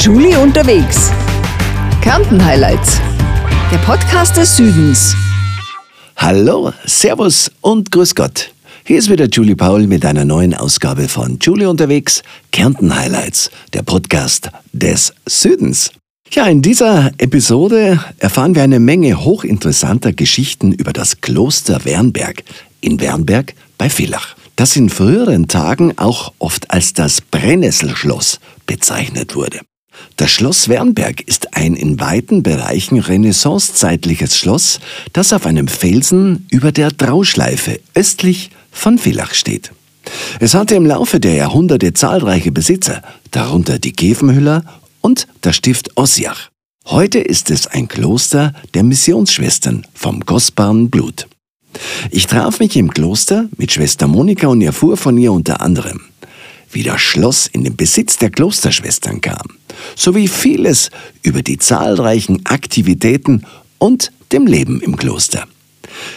Julie unterwegs. Kärnten Highlights. Der Podcast des Südens. Hallo, Servus und Grüß Gott. Hier ist wieder Julie Paul mit einer neuen Ausgabe von Julie unterwegs, Kärnten Highlights, der Podcast des Südens. Ja, in dieser Episode erfahren wir eine Menge hochinteressanter Geschichten über das Kloster Wernberg in Wernberg bei Villach, das in früheren Tagen auch oft als das Brennnesselschloss bezeichnet wurde. Das Schloss Wernberg ist ein in weiten Bereichen renaissancezeitliches Schloss, das auf einem Felsen über der Trauschleife östlich von Villach steht. Es hatte im Laufe der Jahrhunderte zahlreiche Besitzer, darunter die Käfenhüller und das Stift Ossiach. Heute ist es ein Kloster der Missionsschwestern vom kostbaren Blut. Ich traf mich im Kloster mit Schwester Monika und erfuhr von ihr unter anderem, wie das Schloss in den Besitz der Klosterschwestern kam, sowie vieles über die zahlreichen Aktivitäten und dem Leben im Kloster.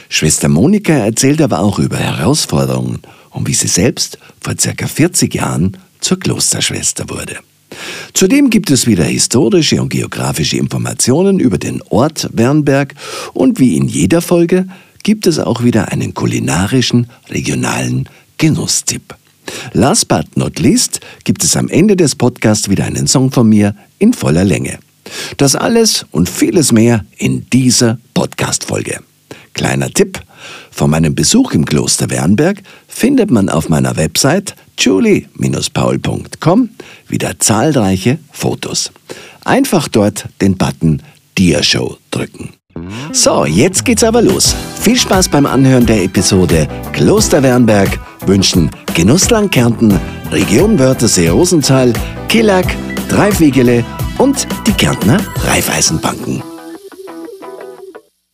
Schwester Monika erzählt aber auch über Herausforderungen und wie sie selbst vor circa 40 Jahren zur Klosterschwester wurde. Zudem gibt es wieder historische und geografische Informationen über den Ort Wernberg und wie in jeder Folge gibt es auch wieder einen kulinarischen, regionalen Genusstipp. Last but not least gibt es am Ende des Podcasts wieder einen Song von mir in voller Länge. Das alles und vieles mehr in dieser Podcast-Folge. Kleiner Tipp: Von meinem Besuch im Kloster Wernberg findet man auf meiner Website julie-paul.com wieder zahlreiche Fotos. Einfach dort den Button Diashow drücken. So, jetzt geht's aber los. Viel Spaß beim Anhören der Episode Kloster Wernberg wünschen Genussland Kärnten, Region Wörthersee Rosenthal, Killack, Dreifwiegele und die Kärntner Raiffeisenbanken.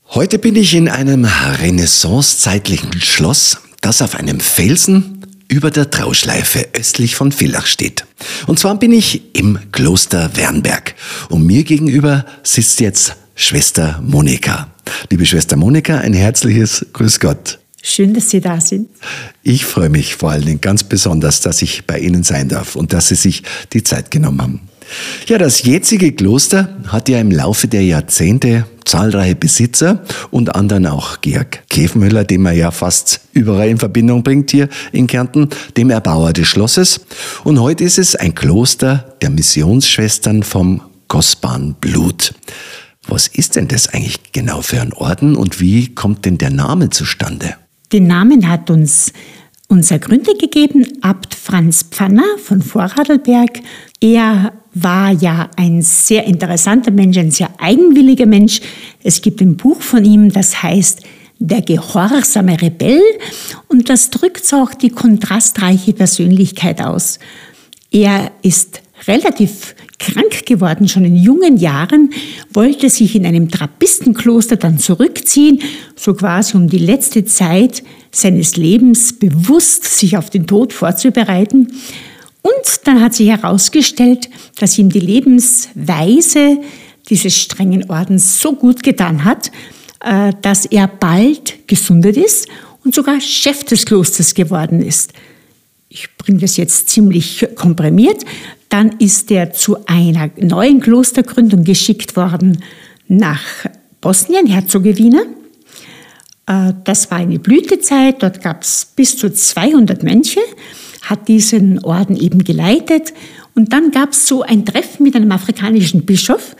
Heute bin ich in einem renaissancezeitlichen Schloss, das auf einem Felsen über der Trauschleife östlich von Villach steht. Und zwar bin ich im Kloster Wernberg. Und mir gegenüber sitzt jetzt Schwester Monika. Liebe Schwester Monika, ein herzliches Grüß Gott. Schön, dass Sie da sind. Ich freue mich vor allen Dingen ganz besonders, dass ich bei Ihnen sein darf und dass Sie sich die Zeit genommen haben. Ja, das jetzige Kloster hat ja im Laufe der Jahrzehnte zahlreiche Besitzer, unter anderem auch Georg Käfenmüller, den man ja fast überall in Verbindung bringt hier in Kärnten, dem Erbauer des Schlosses. Und heute ist es ein Kloster der Missionsschwestern vom kostbaren Blut. Was ist denn das eigentlich genau für ein Orden und wie kommt denn der Name zustande? Den Namen hat uns unser Gründer gegeben, Abt Franz Pfanner von Vorarlberg. Er war ja ein sehr interessanter Mensch, ein sehr eigenwilliger Mensch. Es gibt ein Buch von ihm, das heißt Der gehorsame Rebell und das drückt auch die kontrastreiche Persönlichkeit aus. Er ist relativ krank geworden, schon in jungen Jahren, wollte sich in einem Trappistenkloster dann zurückziehen, so quasi um die letzte Zeit seines Lebens bewusst sich auf den Tod vorzubereiten. Und dann hat sich herausgestellt, dass ihm die Lebensweise dieses strengen Ordens so gut getan hat, äh, dass er bald gesundet ist und sogar Chef des Klosters geworden ist. Ich bringe das jetzt ziemlich komprimiert. Dann ist er zu einer neuen Klostergründung geschickt worden nach Bosnien, Herzegowina. Äh, das war eine Blütezeit, dort gab es bis zu 200 Mönche, hat diesen Orden eben geleitet. Und dann gab es so ein Treffen mit einem afrikanischen Bischof,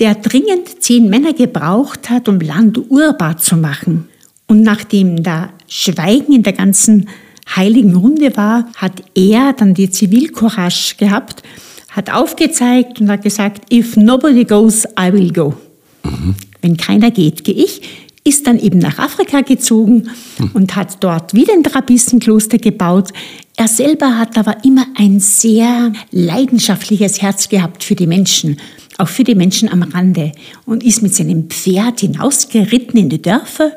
der dringend zehn Männer gebraucht hat, um Land urbar zu machen. Und nachdem da Schweigen in der ganzen heiligen Runde war, hat er dann die Zivilcourage gehabt, hat aufgezeigt und hat gesagt, if nobody goes, I will go. Mhm. Wenn keiner geht, gehe ich. Ist dann eben nach Afrika gezogen mhm. und hat dort wieder ein Trappistenkloster gebaut. Er selber hat aber immer ein sehr leidenschaftliches Herz gehabt für die Menschen, auch für die Menschen am Rande und ist mit seinem Pferd hinausgeritten in die Dörfer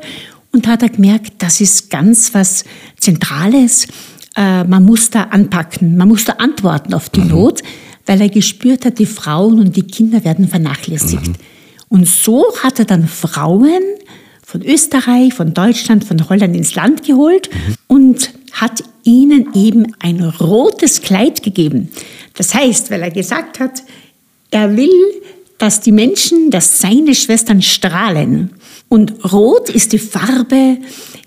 und hat er gemerkt, das ist ganz was Zentrales. Äh, man muss da anpacken, man muss da antworten auf die mhm. Not, weil er gespürt hat, die Frauen und die Kinder werden vernachlässigt. Mhm. Und so hat er dann Frauen von Österreich, von Deutschland, von Holland ins Land geholt mhm. und hat ihnen eben ein rotes Kleid gegeben. Das heißt, weil er gesagt hat, Er will, dass die Menschen, dass seine Schwestern strahlen. Und rot ist die Farbe,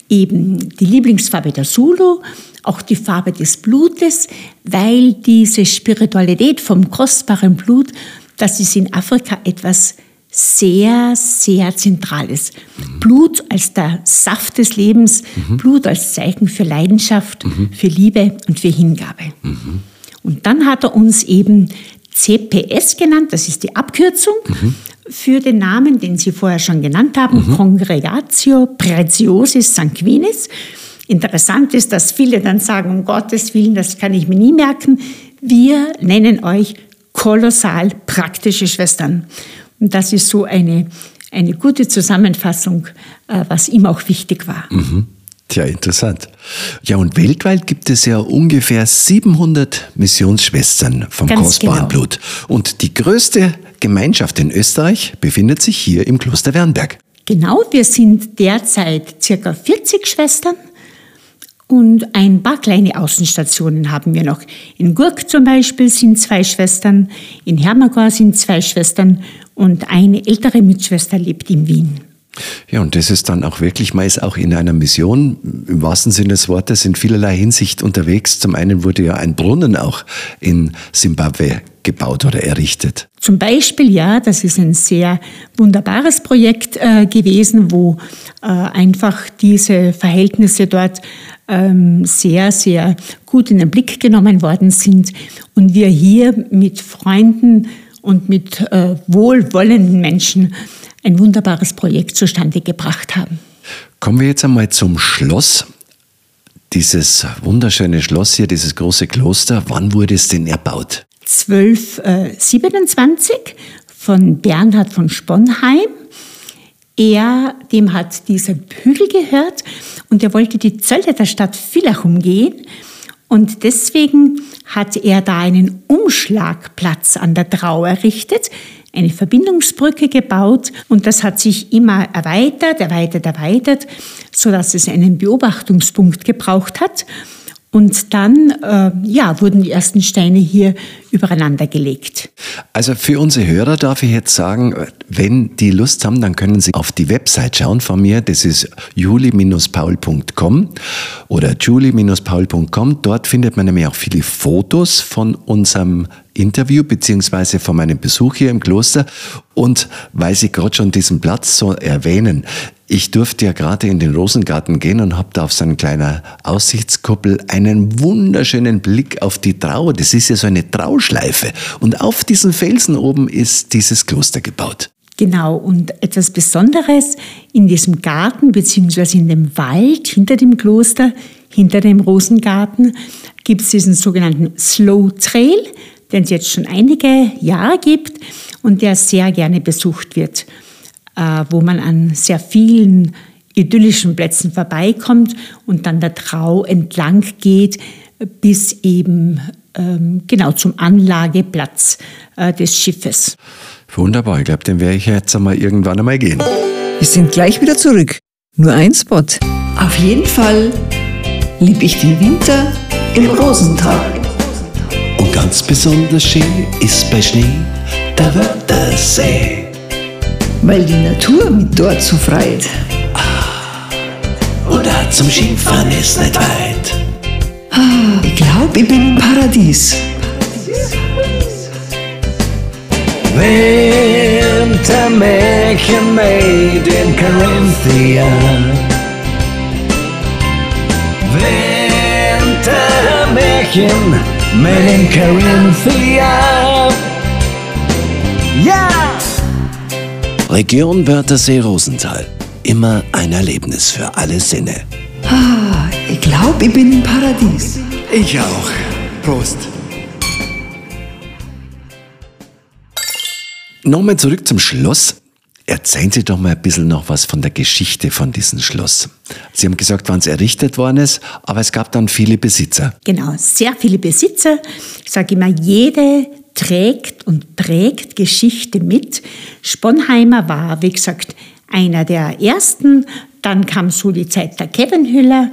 eben die Lieblingsfarbe der Zulu, auch die Farbe des Blutes, weil diese Spiritualität vom kostbaren Blut, das ist in Afrika etwas sehr, sehr Zentrales. Mhm. Blut als der Saft des Lebens, mhm. Blut als Zeichen für Leidenschaft, mhm. für Liebe und für Hingabe. Mhm. Und dann hat er uns eben CPS genannt, das ist die Abkürzung mhm. Für den Namen, den Sie vorher schon genannt haben, mhm. Congregatio Preciosis Sanguinis. Interessant ist, dass viele dann sagen, um Gottes Willen, das kann ich mir nie merken. Wir nennen euch kolossal praktische Schwestern. Und das ist so eine, eine gute Zusammenfassung, äh, was ihm auch wichtig war. Mhm. Tja, interessant. Ja, und weltweit gibt es ja ungefähr 700 Missionsschwestern vom Ganz kostbaren genau. Blut. Und die größte Gemeinschaft in Österreich befindet sich hier im Kloster Wernberg. Genau, wir sind derzeit circa 40 Schwestern und ein paar kleine Außenstationen haben wir noch. In Gurk zum Beispiel sind zwei Schwestern, in Hermagor sind zwei Schwestern und eine ältere Mitschwester lebt in Wien. Ja, und das ist dann auch wirklich meist auch in einer Mission, im wahrsten Sinne des Wortes, in vielerlei Hinsicht unterwegs. Zum einen wurde ja ein Brunnen auch in Simbabwe gebaut oder errichtet. Zum Beispiel, ja, das ist ein sehr wunderbares Projekt äh, gewesen, wo äh, einfach diese Verhältnisse dort ähm, sehr, sehr gut in den Blick genommen worden sind und wir hier mit Freunden und mit äh, wohlwollenden Menschen ein wunderbares Projekt zustande gebracht haben. Kommen wir jetzt einmal zum Schloss. Dieses wunderschöne Schloss hier, dieses große Kloster, wann wurde es denn erbaut? 1227 äh, von Bernhard von Sponheim. Er, dem hat dieser Hügel gehört und er wollte die Zölle der Stadt Villach umgehen. Und deswegen hat er da einen Umschlagplatz an der Trau errichtet, eine Verbindungsbrücke gebaut und das hat sich immer erweitert, erweitert, erweitert, sodass es einen Beobachtungspunkt gebraucht hat. Und dann äh, ja, wurden die ersten Steine hier übereinander gelegt. Also für unsere Hörer darf ich jetzt sagen, wenn die Lust haben, dann können sie auf die Website schauen von mir. Das ist juli-paul.com oder julie-paul.com. Dort findet man nämlich auch viele Fotos von unserem Interview beziehungsweise von meinem Besuch hier im Kloster. Und weil Sie gerade schon diesen Platz so erwähnen, ich durfte ja gerade in den Rosengarten gehen und habe da auf so einer kleinen Aussichtskuppel einen wunderschönen Blick auf die Trau. Das ist ja so eine Trauschleife. Und auf diesen Felsen oben ist dieses Kloster gebaut. Genau, und etwas Besonderes in diesem Garten beziehungsweise in dem Wald hinter dem Kloster, hinter dem Rosengarten, gibt es diesen sogenannten Slow Trail den es jetzt schon einige Jahre gibt und der sehr gerne besucht wird, äh, wo man an sehr vielen idyllischen Plätzen vorbeikommt und dann der Trau entlang geht bis eben ähm, genau zum Anlageplatz äh, des Schiffes. Wunderbar, ich glaube, den werde ich jetzt einmal irgendwann einmal gehen. Wir sind gleich wieder zurück. Nur ein Spot. Auf jeden Fall liebe ich den Winter im Rosental. Und ganz besonders schön ist bei Schnee der Wörthersee. Weil die Natur mit dort so freit. Ah, und da zum Skifahren ist nicht weit. Ah, ich glaub, ich bin im Paradies. Wintermärchen made in Carinthia. Wintermärchen Men in Carinthia. Ja! Region Wörthersee Rosenthal. Immer ein Erlebnis für alle Sinne. Ah, ich glaube, ich bin im Paradies. Ich auch. Prost. Nochmal zurück zum Schloss. Erzählen Sie doch mal ein bisschen noch was von der Geschichte von diesem Schloss. Sie haben gesagt, wann es errichtet worden ist, aber es gab dann viele Besitzer. Genau, sehr viele Besitzer. Ich sage immer, jede trägt und prägt Geschichte mit. Sponheimer war, wie gesagt, einer der ersten. Dann kam so die Zeit der Kevenhüller.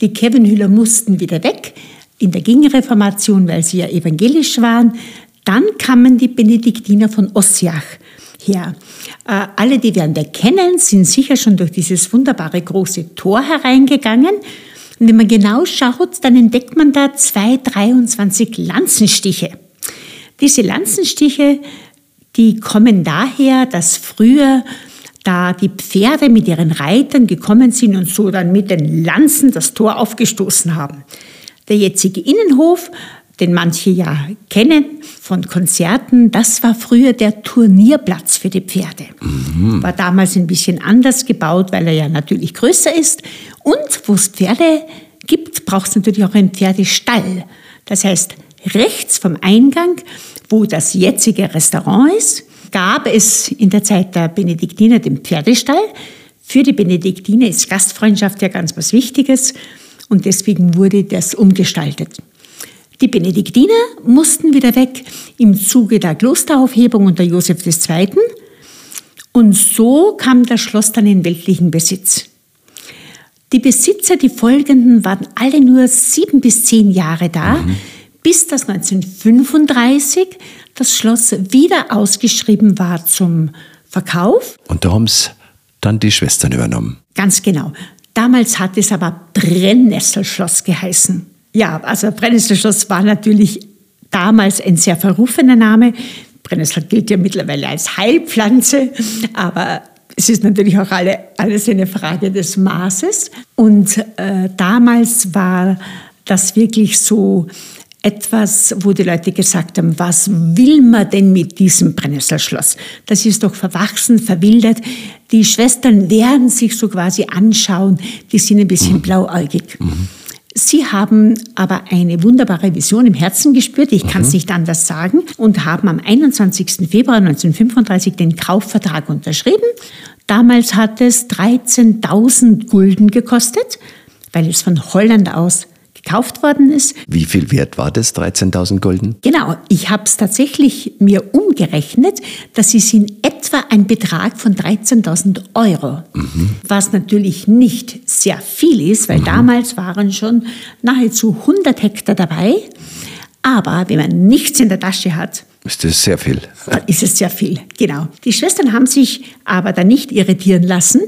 Die Kevenhüller mussten wieder weg in der Gegenreformation, weil sie ja evangelisch waren. Dann kamen die Benediktiner von Ossiach her. Äh, alle, die wir kennen, sind sicher schon durch dieses wunderbare große Tor hereingegangen. Und wenn man genau schaut, dann entdeckt man da zwei 23 Lanzenstiche. Diese Lanzenstiche, die kommen daher, dass früher da die Pferde mit ihren Reitern gekommen sind und so dann mit den Lanzen das Tor aufgestoßen haben. Der jetzige Innenhof, den manche ja kennen von Konzerten, das war früher der Turnierplatz für die Pferde. Mhm. War damals ein bisschen anders gebaut, weil er ja natürlich größer ist. Und wo es Pferde gibt, braucht es natürlich auch einen Pferdestall. Das heißt, rechts vom Eingang, wo das jetzige Restaurant ist, gab es in der Zeit der Benediktiner den Pferdestall. Für die Benediktiner ist Gastfreundschaft ja ganz was Wichtiges und deswegen wurde das umgestaltet. Die Benediktiner mussten wieder weg im Zuge der Klosteraufhebung unter Josef II. Und so kam das Schloss dann in weltlichen Besitz. Die Besitzer, die folgenden, waren alle nur sieben bis zehn Jahre da, mhm. bis das 1935 das Schloss wieder ausgeschrieben war zum Verkauf. Und da haben es dann die Schwestern übernommen. Ganz genau. Damals hat es aber Brennnesselschloss geheißen. Ja, also Brennnesselschloss war natürlich damals ein sehr verrufener Name. Brennnessel gilt ja mittlerweile als Heilpflanze, aber es ist natürlich auch alle, alles eine Frage des Maßes. Und äh, damals war das wirklich so etwas, wo die Leute gesagt haben, was will man denn mit diesem Brennnesselschloss? Das ist doch verwachsen, verwildert. Die Schwestern werden sich so quasi anschauen, die sind ein bisschen mhm. blauäugig. Mhm. Sie haben aber eine wunderbare Vision im Herzen gespürt, ich kann es mhm. nicht anders sagen, und haben am 21. Februar 1935 den Kaufvertrag unterschrieben. Damals hat es 13.000 Gulden gekostet, weil es von Holland aus gekauft worden ist. Wie viel wert war das, 13.000 Gulden? Genau, ich habe es tatsächlich mir umgerechnet. Das ist in etwa ein Betrag von 13.000 Euro, mhm. was natürlich nicht sehr viel ist, weil mhm. damals waren schon nahezu 100 Hektar dabei. Aber wenn man nichts in der Tasche hat, ist das sehr viel. Dann ist es sehr viel, genau. Die Schwestern haben sich aber dann nicht irritieren lassen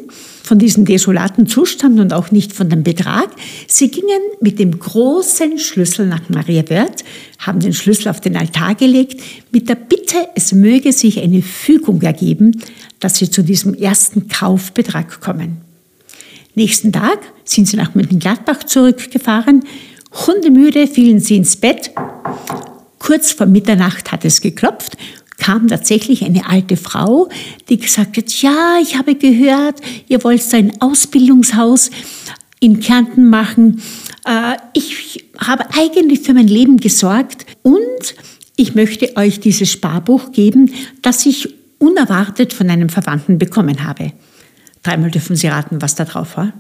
von diesem desolaten Zustand und auch nicht von dem Betrag. Sie gingen mit dem großen Schlüssel nach Maria Mariawert, haben den Schlüssel auf den Altar gelegt, mit der Bitte, es möge sich eine Fügung ergeben, dass sie zu diesem ersten Kaufbetrag kommen. Nächsten Tag sind sie nach Mönchengladbach zurückgefahren. Hundemüde fielen sie ins Bett. Kurz vor Mitternacht hat es geklopft kam tatsächlich eine alte Frau, die gesagt hat, ja, ich habe gehört, ihr wollt ein Ausbildungshaus in Kärnten machen. Äh, ich habe eigentlich für mein Leben gesorgt und ich möchte euch dieses Sparbuch geben, das ich unerwartet von einem Verwandten bekommen habe. Dreimal dürfen Sie raten, was da drauf war.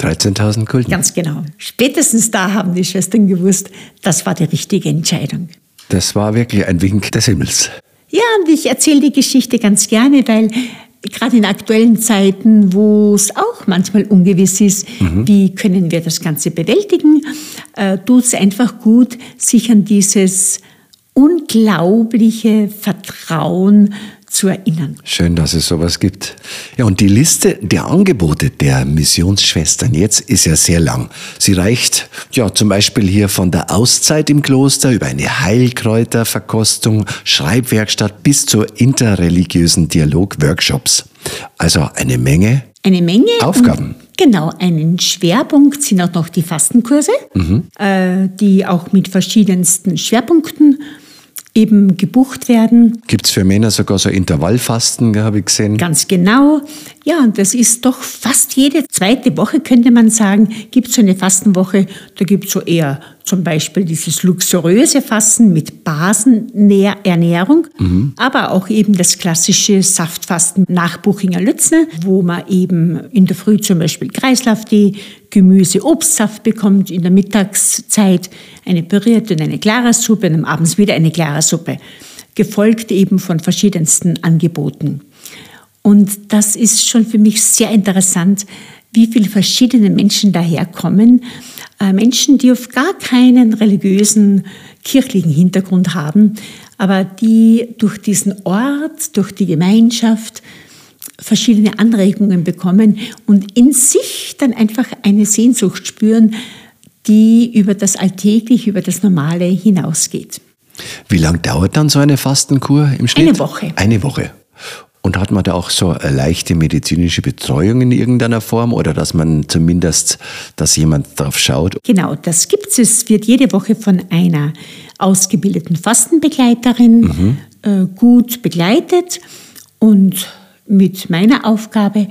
13.000 Gulden. Ganz genau. Spätestens da haben die Schwestern gewusst, das war die richtige Entscheidung. Das war wirklich ein Wink des Himmels. Ja, und ich erzähle die Geschichte ganz gerne, weil gerade in aktuellen Zeiten, wo es auch manchmal ungewiss ist, mhm. wie können wir das Ganze bewältigen, äh, tut es einfach gut, sich an dieses unglaubliche Vertrauen zu erinnern. Schön, dass es sowas gibt. Ja, und die Liste der Angebote der Missionsschwestern jetzt ist ja sehr lang. Sie reicht ja zum Beispiel hier von der Auszeit im Kloster über eine Heilkräuterverkostung, Schreibwerkstatt bis zu interreligiösen Dialog-Workshops. Also eine Menge. Eine Menge Aufgaben. Genau, einen Schwerpunkt sind auch noch die Fastenkurse, mhm. äh, die auch mit verschiedensten Schwerpunkten eben gebucht werden. Gibt es für Männer sogar so Intervallfasten, habe ich gesehen? Ganz genau. Ja, und das ist doch fast jede zweite Woche, könnte man sagen, gibt es so eine Fastenwoche. Da gibt es so eher zum Beispiel dieses luxuriöse Fasten mit Basenernährung, mhm. aber auch eben das klassische Saftfasten nach Buchinger Lützner, wo man eben in der Früh zum Beispiel Kreislauf-Tee, Gemüse, Obstsaft bekommt, in der Mittagszeit eine pürierte und eine klare Suppe und abends wieder eine klare Suppe, gefolgt eben von verschiedensten Angeboten. Und das ist schon für mich sehr interessant, wie viele verschiedene Menschen daherkommen äh, Menschen, die auf gar keinen religiösen, kirchlichen Hintergrund haben, aber die durch diesen Ort, durch die Gemeinschaft verschiedene Anregungen bekommen und in sich dann einfach eine Sehnsucht spüren, die über das Alltägliche, über das Normale hinausgeht. Wie lange dauert dann so eine Fastenkur im Schnitt? Eine Woche. Eine Woche. Und hat man da auch so eine leichte medizinische Betreuung in irgendeiner Form oder dass man zumindest, dass jemand darauf schaut? Genau, das gibt es. Es wird jede Woche von einer ausgebildeten Fastenbegleiterin mhm. äh, gut begleitet und mit meiner Aufgabe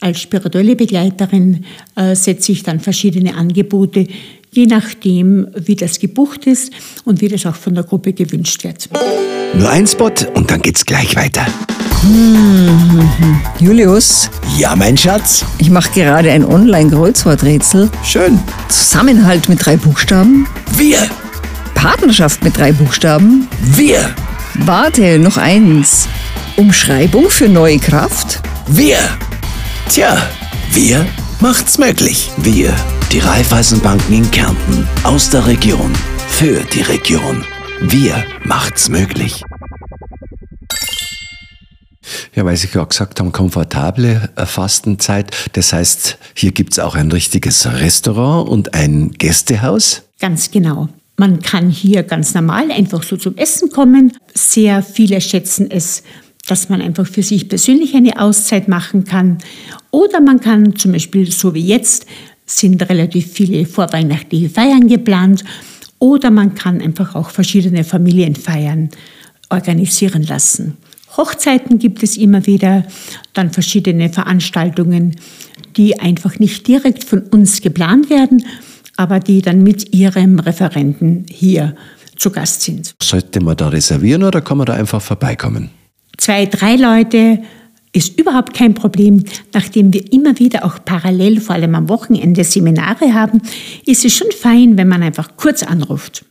als spirituelle Begleiterin äh, setze ich dann verschiedene Angebote, je nachdem, wie das gebucht ist und wie das auch von der Gruppe gewünscht wird. Nur ein Spot und dann geht's gleich weiter. Hm, Julius, Ja, mein Schatz. ich mache gerade ein Online-Kreuzworträtsel. Schön. Zusammenhalt mit drei Buchstaben. Wir. Partnerschaft mit drei Buchstaben. Wir. Warte, noch eins. Umschreibung für neue Kraft. Wir. Tja, wir macht's möglich. Wir, die Raiffeisenbanken in Kärnten, aus der Region, für die Region. Wir macht's möglich. Ja, weil Sie gerade gesagt haben, komfortable äh, Fastenzeit. Das heißt, hier gibt's auch ein richtiges Restaurant und ein Gästehaus. Ganz genau. Man kann hier ganz normal einfach so zum Essen kommen. Sehr viele schätzen es, dass man einfach für sich persönlich eine Auszeit machen kann. Oder man kann zum Beispiel, so wie jetzt, sind relativ viele vorweihnachtliche Feiern geplant. Oder man kann einfach auch verschiedene Familienfeiern organisieren lassen. Hochzeiten gibt es immer wieder, dann verschiedene Veranstaltungen, die einfach nicht direkt von uns geplant werden, aber die dann mit ihrem Referenten hier zu Gast sind. Sollte man da reservieren oder kann man da einfach vorbeikommen? Zwei, drei Leute ist überhaupt kein Problem. Nachdem wir immer wieder auch parallel, vor allem am Wochenende, Seminare haben, ist es schon fein, wenn man einfach kurz anruft.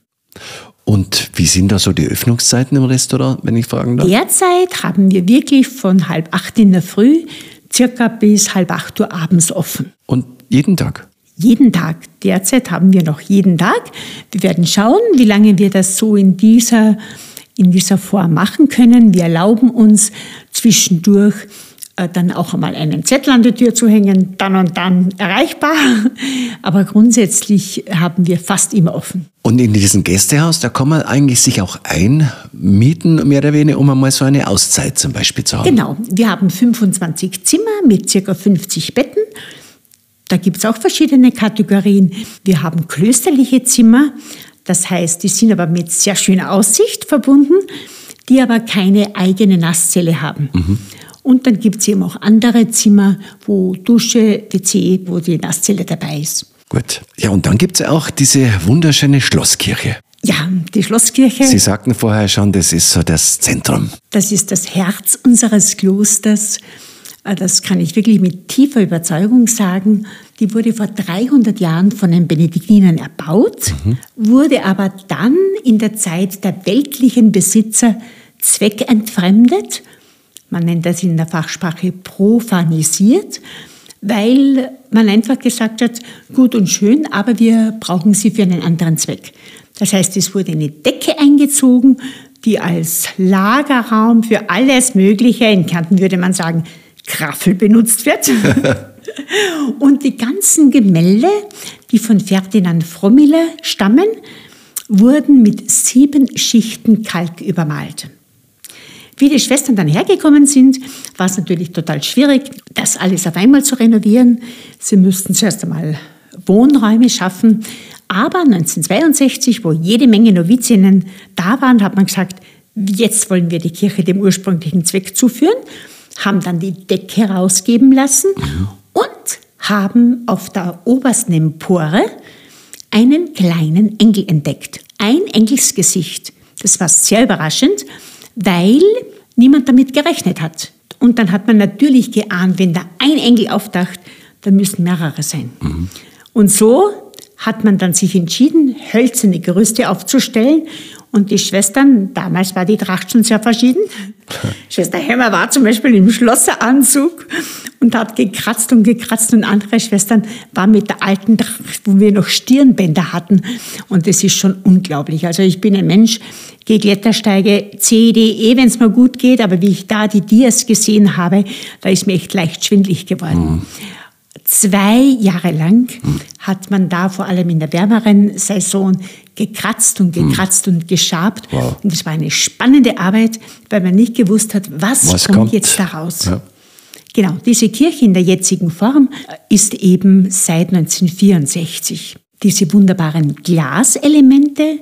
Und wie sind da so die Öffnungszeiten im Restaurant, wenn ich fragen darf? Derzeit haben wir wirklich von halb acht in der Früh circa bis halb acht Uhr abends offen. Und jeden Tag? Jeden Tag. Derzeit haben wir noch jeden Tag. Wir werden schauen, wie lange wir das so in dieser, in dieser Form machen können. Wir erlauben uns zwischendurch äh, dann auch einmal einen Zettel an die Tür zu hängen, dann und dann erreichbar. Aber grundsätzlich haben wir fast immer offen. Und in diesem Gästehaus, da kann man eigentlich sich auch einmieten, mehr oder weniger, um einmal so eine Auszeit zum Beispiel zu haben. Genau, wir haben 25 Zimmer mit circa 50 Betten. Da gibt es auch verschiedene Kategorien. Wir haben klösterliche Zimmer, das heißt, die sind aber mit sehr schöner Aussicht verbunden, die aber keine eigene Nasszelle haben. Und dann gibt es eben auch andere Zimmer, wo Dusche, WC, wo die Nasszelle dabei ist. Gut. Ja, und dann gibt's ja auch diese wunderschöne Schlosskirche. Ja, die Schlosskirche. Sie sagten vorher schon, das ist so das Zentrum. Das ist das Herz unseres Klosters. Äh, Das kann ich wirklich mit tiefer Überzeugung sagen. Die wurde vor 300 Jahren von den Benediktinern erbaut, wurde aber dann in der Zeit der weltlichen Besitzer zweckentfremdet. Man nennt das in der Fachsprache profanisiert, weil man einfach gesagt hat, gut und schön, aber wir brauchen sie für einen anderen Zweck. Das heißt, es wurde eine Decke eingezogen, die als Lagerraum für alles Mögliche, in Kärnten würde man sagen, Kraffel benutzt wird. Und die ganzen Gemälde, die von Ferdinand Frommiller stammen, wurden mit sieben Schichten Kalk übermalt. Wie die Schwestern dann hergekommen sind, war es natürlich total schwierig, das alles auf einmal zu renovieren. Sie müssten zuerst einmal Wohnräume schaffen. Aber 1962, wo jede Menge Novizinnen da waren, hat man gesagt, jetzt wollen wir die Kirche dem ursprünglichen Zweck zuführen, haben dann die Decke herausgeben lassen und haben auf der obersten Empore einen kleinen Engel entdeckt. Ein Engelsgesicht. Das war sehr überraschend, weil niemand damit gerechnet hat. Und dann hat man natürlich geahnt, wenn da ein Engel auftaucht, dann müssen mehrere sein. Und so hat man dann sich entschieden, hölzerne Gerüste aufzustellen Und die Schwestern, damals war die Tracht schon sehr verschieden. Schwester Hemmer war zum Beispiel im Schlosseranzug und hat gekratzt und gekratzt und andere Schwestern waren mit der alten Tracht, wo wir noch Stirnbänder hatten. Und das ist schon unglaublich. Also ich bin ein Mensch, gehe Klettersteige C, D, E, wenn es mir gut geht, aber wie ich da die Dias gesehen habe, da ist mir echt leicht schwindlig geworden. Mhm. Zwei Jahre lang mhm. hat man da vor allem in der wärmeren Saison gekratzt und gekratzt mhm. und geschabt. Wow. Und es war eine spannende Arbeit, weil man nicht gewusst hat, was, was kommt, kommt, jetzt daraus. Ja. Genau, diese Kirche in der jetzigen Form ist eben seit 1964. Diese wunderbaren Glaselemente,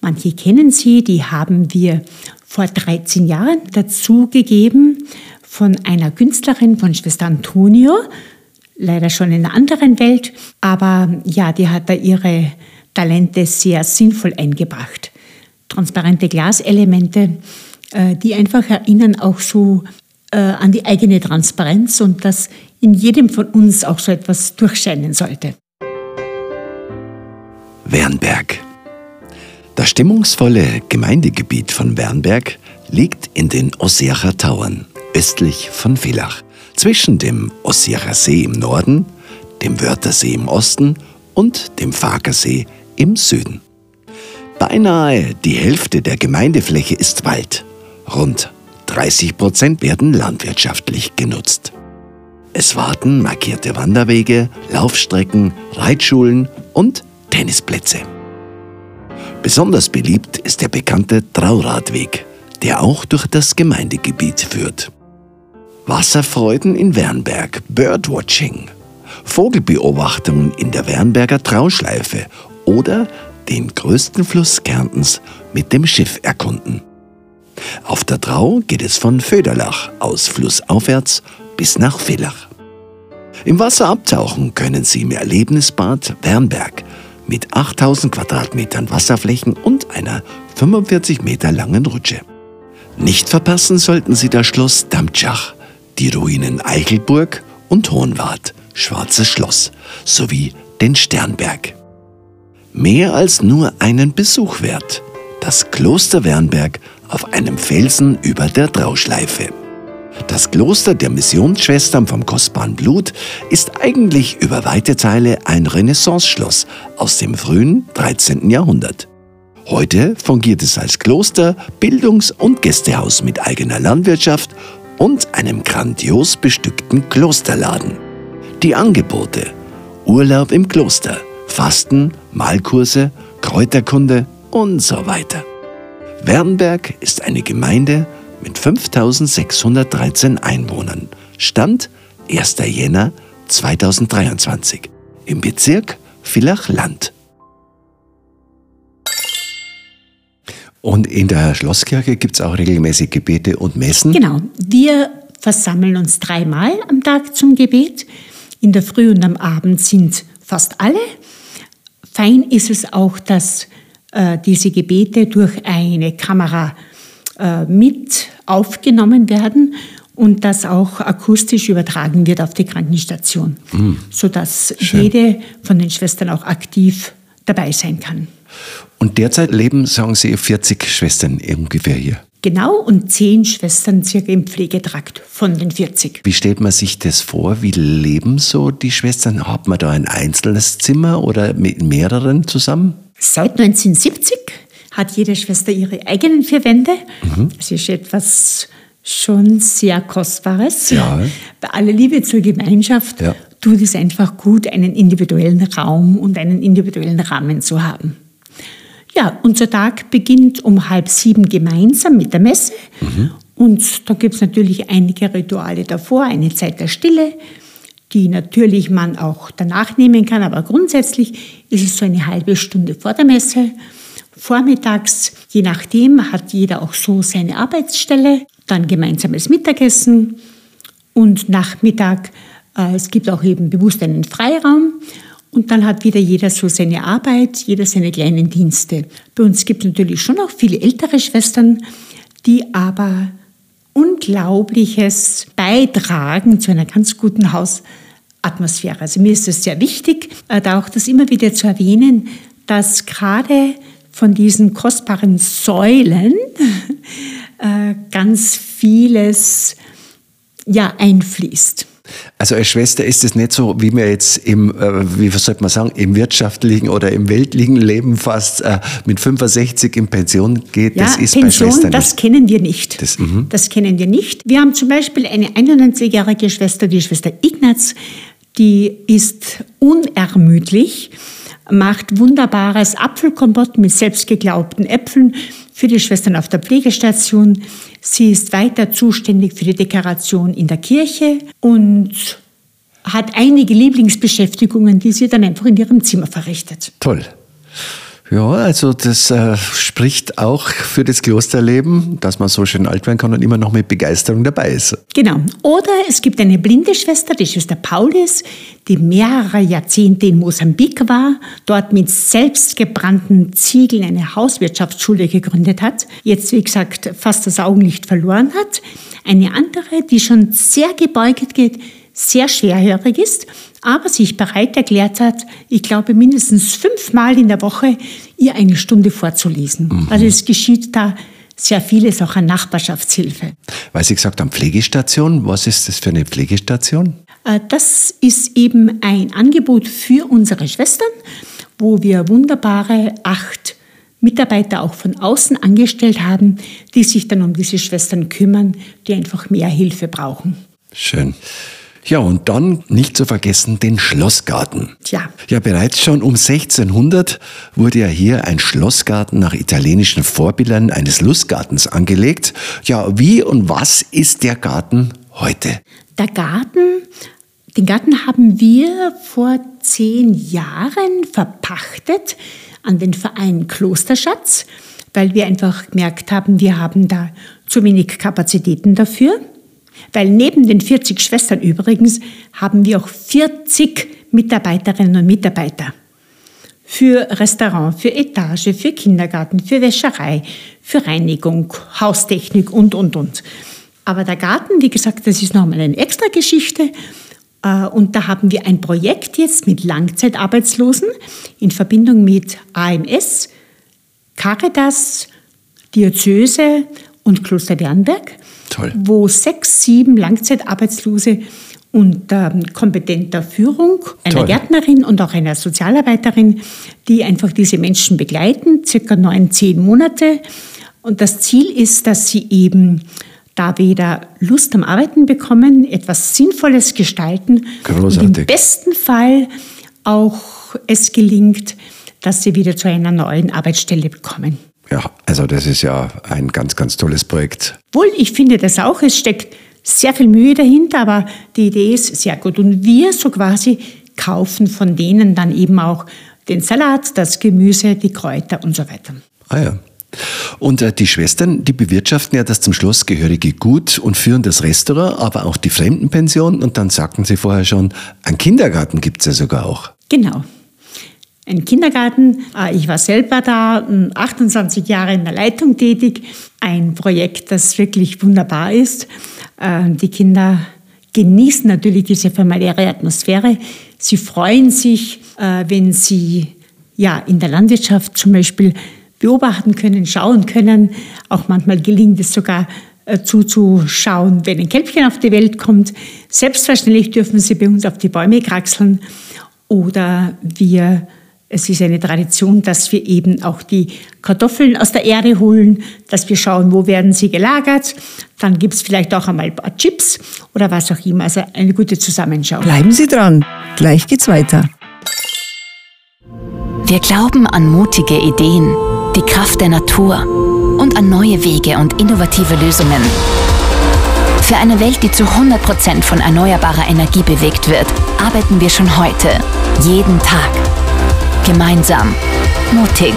manche kennen sie, die haben wir vor 13 Jahren dazugegeben von einer Künstlerin, von Schwester Antonio, leider schon in einer anderen Welt, aber ja, die hat da ihre Talente sehr sinnvoll eingebracht. Transparente Glaselemente, äh, die einfach erinnern auch so äh, an die eigene Transparenz und dass in jedem von uns auch so etwas durchscheinen sollte. Wernberg. Das stimmungsvolle Gemeindegebiet von Wernberg liegt in den Ossecher Tauern, östlich von Villach, zwischen dem Ossecher See im Norden, dem Wörthersee im Osten und dem Fakersee im Süden. Beinahe die Hälfte der Gemeindefläche ist Wald. Rund 30 Prozent werden landwirtschaftlich genutzt. Es warten markierte Wanderwege, Laufstrecken, Reitschulen und Tennisplätze. Besonders beliebt ist der bekannte Trauradweg, der auch durch das Gemeindegebiet führt. Wasserfreuden in Wernberg, Birdwatching, Vogelbeobachtungen in der Wernberger Trauschleife oder den größten Fluss Kärntens mit dem Schiff erkunden. Auf der Trau geht es von Föderlach aus flussaufwärts bis nach Villach. Im Wasser abtauchen können Sie im Erlebnisbad Wernberg mit 8000 Quadratmetern Wasserflächen und einer 45 Meter langen Rutsche. Nicht verpassen sollten Sie das Schloss Damtschach, die Ruinen Eichelburg und Hohenwart, Schwarzes Schloss, sowie den Sternberg mehr als nur einen Besuch wert. Das Kloster Wernberg auf einem Felsen über der Trauschleife. Das Kloster der Missionsschwestern vom kostbaren Blut ist eigentlich über weite Teile ein Renaissance-Schloss aus dem frühen 13. Jahrhundert. Heute fungiert es als Kloster, Bildungs- und Gästehaus mit eigener Landwirtschaft und einem grandios bestückten Klosterladen. Die Angebote Urlaub im Kloster, Fasten, Malkurse, Kräuterkunde und so weiter. Wernberg ist eine Gemeinde mit 5613 Einwohnern. Stand 1. Jänner 2023 im Bezirk Villach-Land. Und in der Schlosskirche gibt es auch regelmäßig Gebete und Messen? Genau. Wir versammeln uns dreimal am Tag zum Gebet. In der Früh und am Abend sind fast alle Fein ist es auch, dass äh, diese Gebete durch eine Kamera äh, mit aufgenommen werden und das auch akustisch übertragen wird auf die Krankenstation, mm. sodass Schön. jede von den Schwestern auch aktiv dabei sein kann. Und derzeit leben, sagen Sie, 40 Schwestern ungefähr hier. Genau, und zehn Schwestern circa im Pflegetrakt von den 40. Wie stellt man sich das vor? Wie leben so die Schwestern? Hat man da ein einzelnes Zimmer oder mit mehreren zusammen? Seit 1970 hat jede Schwester ihre eigenen vier Wände. Mhm. Das ist etwas schon sehr Kostbares. Ja. Bei aller Liebe zur Gemeinschaft ja. tut es einfach gut, einen individuellen Raum und einen individuellen Rahmen zu haben. Ja, unser Tag beginnt um halb sieben gemeinsam mit der Messe. Mhm. Und da gibt es natürlich einige Rituale davor, eine Zeit der Stille, die natürlich man auch danach nehmen kann, aber grundsätzlich ist es so eine halbe Stunde vor der Messe. Vormittags, je nachdem, hat jeder auch so seine Arbeitsstelle, dann gemeinsames Mittagessen und Nachmittag, äh, es gibt auch eben bewusst einen Freiraum und dann hat wieder jeder so seine Arbeit, jeder seine kleinen Dienste. Bei uns gibt es natürlich schon auch viele ältere Schwestern, die aber Unglaubliches beitragen zu einer ganz guten Hausatmosphäre. Also mir ist es sehr wichtig, äh, da auch das immer wieder zu erwähnen, dass gerade von diesen kostbaren Säulen äh, ganz vieles ja, einfließt. Also als Schwester ist es nicht so, wie man jetzt im, äh, wie sollte man sagen, im wirtschaftlichen oder im weltlichen Leben fast äh, mit 65 in Pension geht. Ja, das ist Pension, bei Schwestern das nicht. kennen wir nicht. Das, mhm. Das kennen wir nicht. Wir haben zum Beispiel eine 91-jährige Schwester, die Schwester Ignaz, die ist unermüdlich, macht wunderbares Apfelkompott mit selbstgeglaubten Äpfeln für die Schwestern auf der Pflegestation. Sie ist weiter zuständig für die Dekoration in der Kirche und hat einige Lieblingsbeschäftigungen, die sie dann einfach in ihrem Zimmer verrichtet. Toll. Ja, also das äh, spricht auch für das Klosterleben, dass man so schön alt werden kann und immer noch mit Begeisterung dabei ist. Genau. Oder es gibt eine blinde Schwester, die Schwester Paulis, die mehrere Jahrzehnte in Mosambik war, dort mit selbstgebrannten Ziegeln eine Hauswirtschaftsschule gegründet hat, jetzt wie gesagt fast das Augenlicht verloren hat. Eine andere, die schon sehr gebeugt geht, sehr schwerhörig ist, aber sich bereit erklärt hat, ich glaube mindestens fünfmal in der Woche ihr eine Stunde vorzulesen. Mhm. Also es geschieht da sehr vieles auch an Nachbarschaftshilfe. Weil Sie gesagt haben, Pflegestation, was ist das für eine Pflegestation? Äh, Das ist eben ein Angebot für unsere Schwestern, wo wir wunderbare acht Mitarbeiter auch von außen angestellt haben, die sich dann um diese Schwestern kümmern, die einfach mehr Hilfe brauchen. Schön. Ja, und dann nicht zu vergessen den Schlossgarten. Tja. Ja, bereits schon um 1600 wurde ja hier ein Schlossgarten nach italienischen Vorbildern eines Lustgartens angelegt. Ja, wie und was ist der Garten heute? Der Garten, den Garten haben wir vor zehn Jahren verpachtet an den Verein Klosterschatz, weil wir einfach gemerkt haben, wir haben da zu wenig Kapazitäten dafür. Weil neben den 40 Schwestern übrigens haben wir auch 40 Mitarbeiterinnen und Mitarbeiter. Für Restaurant, für Etage, für Kindergarten, für Wäscherei, für Reinigung, Haustechnik und, und, und. Aber der Garten, wie gesagt, das ist nochmal eine extra Geschichte. Äh, Und da haben wir ein Projekt jetzt mit Langzeitarbeitslosen in Verbindung mit AMS, Caritas, Diözese und Kloster Wernberg, Toll. wo sechs, sieben Langzeitarbeitslose unter kompetenter Führung einer Toll. Gärtnerin und auch einer Sozialarbeiterin, die einfach diese Menschen begleiten, circa neun, zehn Monate. Und das Ziel ist, dass sie eben da wieder Lust am Arbeiten bekommen, etwas Sinnvolles gestalten und Großartig. im besten Fall auch es gelingt, dass sie wieder zu einer neuen Arbeitsstelle kommen. Ja, also das ist ja ein ganz, ganz tolles Projekt. Wohl, ich finde das auch, es steckt sehr viel Mühe dahinter, aber die Idee ist sehr gut. Und wir so quasi kaufen von denen dann eben auch den Salat, das Gemüse, die Kräuter und so weiter. Ah ja. Und äh, die Schwestern, die bewirtschaften ja das zum Schloss gehörige Gut und führen das Restaurant, aber auch die Fremdenpension. Und dann sagten Sie vorher schon, einen Kindergarten gibt es ja sogar auch. Genau. Ein Kindergarten, äh, ich war selber da, m, 28 Jahre in der Leitung tätig. Ein Projekt, das wirklich wunderbar ist. Äh, Die Kinder genießen natürlich diese familiäre Atmosphäre. Sie freuen sich, äh, wenn sie ja, in der Landwirtschaft zum Beispiel beobachten können, schauen können. Auch manchmal gelingt es sogar zuzuschauen, wenn ein Kälbchen auf die Welt kommt. Selbstverständlich dürfen sie bei uns auf die Bäume kraxeln. Oder wir, es ist eine Tradition, dass wir eben auch die Kartoffeln aus der Erde holen, dass wir schauen, wo werden sie gelagert. Dann gibt es vielleicht auch einmal ein paar Chips oder was auch immer. Also eine gute Zusammenschau. Bleiben Sie dran. Gleich geht's weiter. Wir glauben an mutige Ideen, die Kraft der Natur und an neue Wege und innovative Lösungen. Für eine Welt, die zu 100% von erneuerbarer Energie bewegt wird, arbeiten wir schon heute, jeden Tag. Gemeinsam, mutig,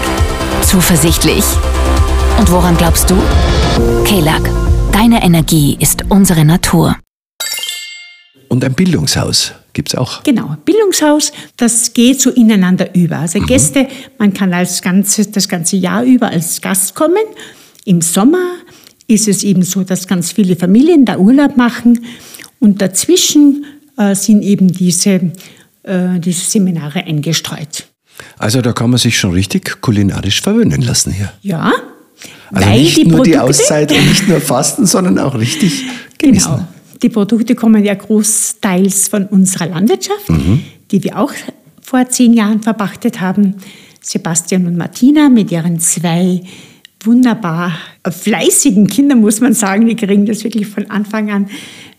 zuversichtlich. Und woran glaubst du? KELAG, deine Energie ist unsere Natur. Und ein Bildungshaus gibt es auch. Genau, Bildungshaus, das geht so ineinander über. Also Gäste, man kann als ganze, das ganze Jahr über als Gast kommen. Im Sommer ist es eben so, dass ganz viele Familien da Urlaub machen und dazwischen äh, sind eben diese, äh, diese Seminare eingestreut. Also da kann man sich schon richtig kulinarisch verwöhnen lassen hier. Ja, Also weil nicht die nur die Produkte- Auszeit und nicht nur Fasten, sondern auch richtig genießen. Genau. Die Produkte kommen ja großteils von unserer Landwirtschaft, die wir auch vor zehn Jahren verpachtet haben. Sebastian und Martina mit ihren zwei wunderbar fleißigen Kindern, muss man sagen, die kriegen das wirklich von Anfang an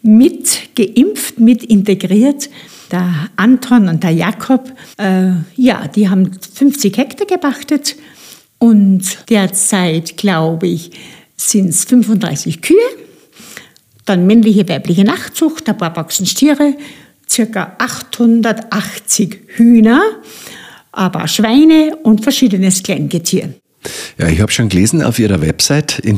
mit geimpft, mit integriert. Der Anton und der Jakob, äh, ja, die haben 50 Hektar gepachtet und derzeit, glaube ich, sind es 35 Kühe dann männliche, weibliche Nachzucht, ein paar Boxenstiere, circa 880 Hühner, aber Schweine und verschiedenes Kleingetier. Ja, ich habe schon gelesen auf Ihrer Website, in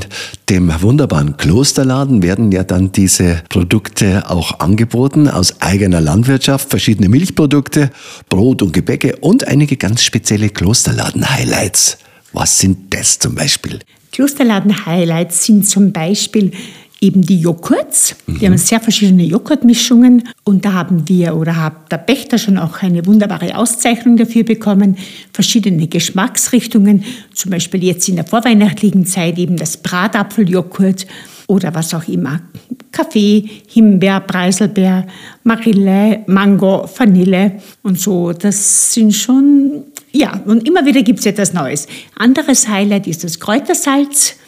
dem wunderbaren Klosterladen werden ja dann diese Produkte auch angeboten aus eigener Landwirtschaft, verschiedene Milchprodukte, Brot und Gebäcke und einige ganz spezielle Klosterladen-Highlights. Was sind das zum Beispiel? Klosterladen-Highlights sind zum Beispiel eben die Joghurts. Die haben sehr verschiedene Joghurtmischungen und da haben wir oder hat der Pächter schon auch eine wunderbare Auszeichnung dafür bekommen. Verschiedene Geschmacksrichtungen, zum Beispiel jetzt in der vorweihnachtlichen Zeit eben das Bratapfeljoghurt oder was auch immer. Kaffee, Himbeer, Preiselbeer, Marille, Mango, Vanille und so. Das sind schon, ja, und immer wieder gibt es etwas Neues. Anderes Highlight ist das Kräutersalz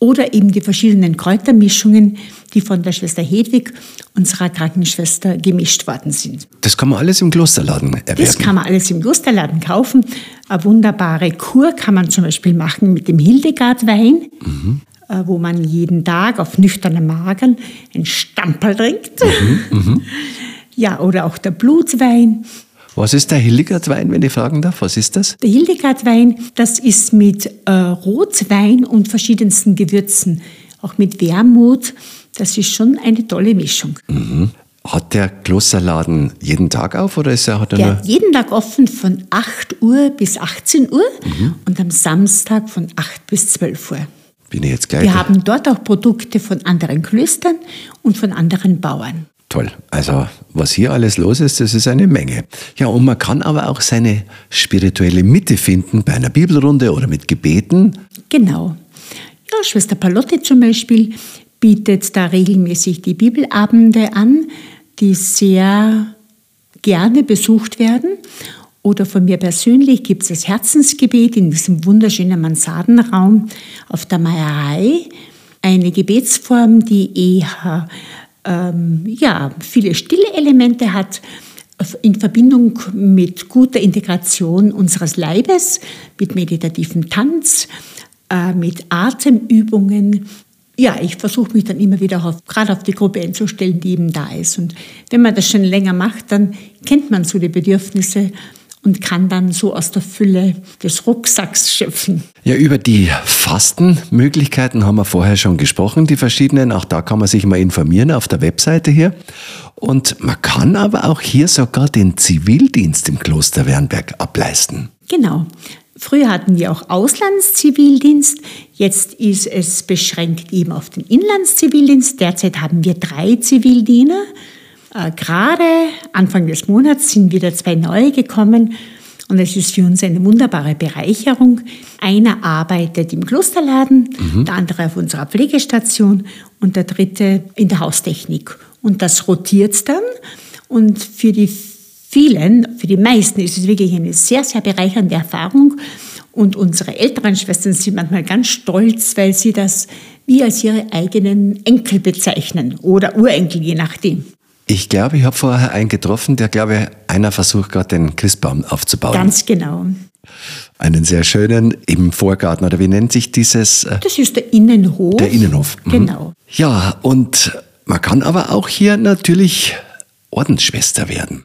oder eben die verschiedenen Kräutermischungen, die von der Schwester Hedwig, unserer Krankenschwester, gemischt worden sind. Das kann man alles im Klosterladen erwerben. Das kann man alles im Klosterladen kaufen. Eine wunderbare Kur kann man zum Beispiel machen mit dem Hildegard-Wein, äh, wo man jeden Tag auf nüchternem Magen ein Stamperl trinkt. ja, oder auch der Blutwein. Was ist der Hildegard-Wein, wenn ich fragen darf? Was ist das? Der Hildegard-Wein, das ist mit äh, Rotwein und verschiedensten Gewürzen, auch mit Wermut. Das ist schon eine tolle Mischung. Hat der Klosterladen jeden Tag auf oder ist er, hat er Der jeden Tag offen von 8 Uhr bis 18 Uhr und am Samstag von 8 bis 12 Uhr. Bin ich jetzt gleich... Wir haben dort auch Produkte von anderen Klöstern und von anderen Bauern. Toll. Also, was hier alles los ist, das ist eine Menge. Ja, und man kann aber auch seine spirituelle Mitte finden bei einer Bibelrunde oder mit Gebeten. Genau. Ja, Schwester Palotte zum Beispiel bietet da regelmäßig die Bibelabende an, die sehr gerne besucht werden. Oder von mir persönlich gibt es das Herzensgebet in diesem wunderschönen Mansardenraum auf der Meierei. Eine Gebetsform, die eher ähm, ja, viele stille Elemente hat, in Verbindung mit guter Integration unseres Leibes, mit meditativem Tanz, äh, mit Atemübungen. Ja, ich versuche mich dann immer wieder auf, gerade auf die Gruppe einzustellen, die eben da ist. Und wenn man das schon länger macht, dann kennt man so die Bedürfnisse und kann dann so aus der Fülle des Rucksacks schöpfen. Ja, über die Fastenmöglichkeiten haben wir vorher schon gesprochen, die verschiedenen. Auch da kann man sich mal informieren auf der Webseite hier. Und man kann aber auch hier sogar den Zivildienst im Kloster Wernberg ableisten. Genau. Früher hatten wir auch Auslandszivildienst, jetzt ist es beschränkt eben auf den Inlandszivildienst. Derzeit haben wir drei Zivildiener. Äh, Gerade Anfang des Monats sind wieder zwei neue gekommen und es ist für uns eine wunderbare Bereicherung. Einer arbeitet im Klosterladen, der andere auf unserer Pflegestation und der dritte in der Haustechnik. Und das rotiert dann und für die vielen, für die meisten ist es wirklich eine sehr, sehr bereichernde Erfahrung. Und unsere älteren Schwestern sind manchmal ganz stolz, weil sie das wie als ihre eigenen Enkel bezeichnen oder Urenkel, je nachdem. Ich glaube, ich habe vorher einen getroffen, der, glaube ich, einer versucht gerade den Christbaum aufzubauen. Ganz genau. Einen sehr schönen im Vorgarten, oder wie nennt sich dieses? äh, Das ist der Innenhof. Der Innenhof. Mhm. Genau. Ja, und man kann aber auch hier natürlich Ordensschwester werden.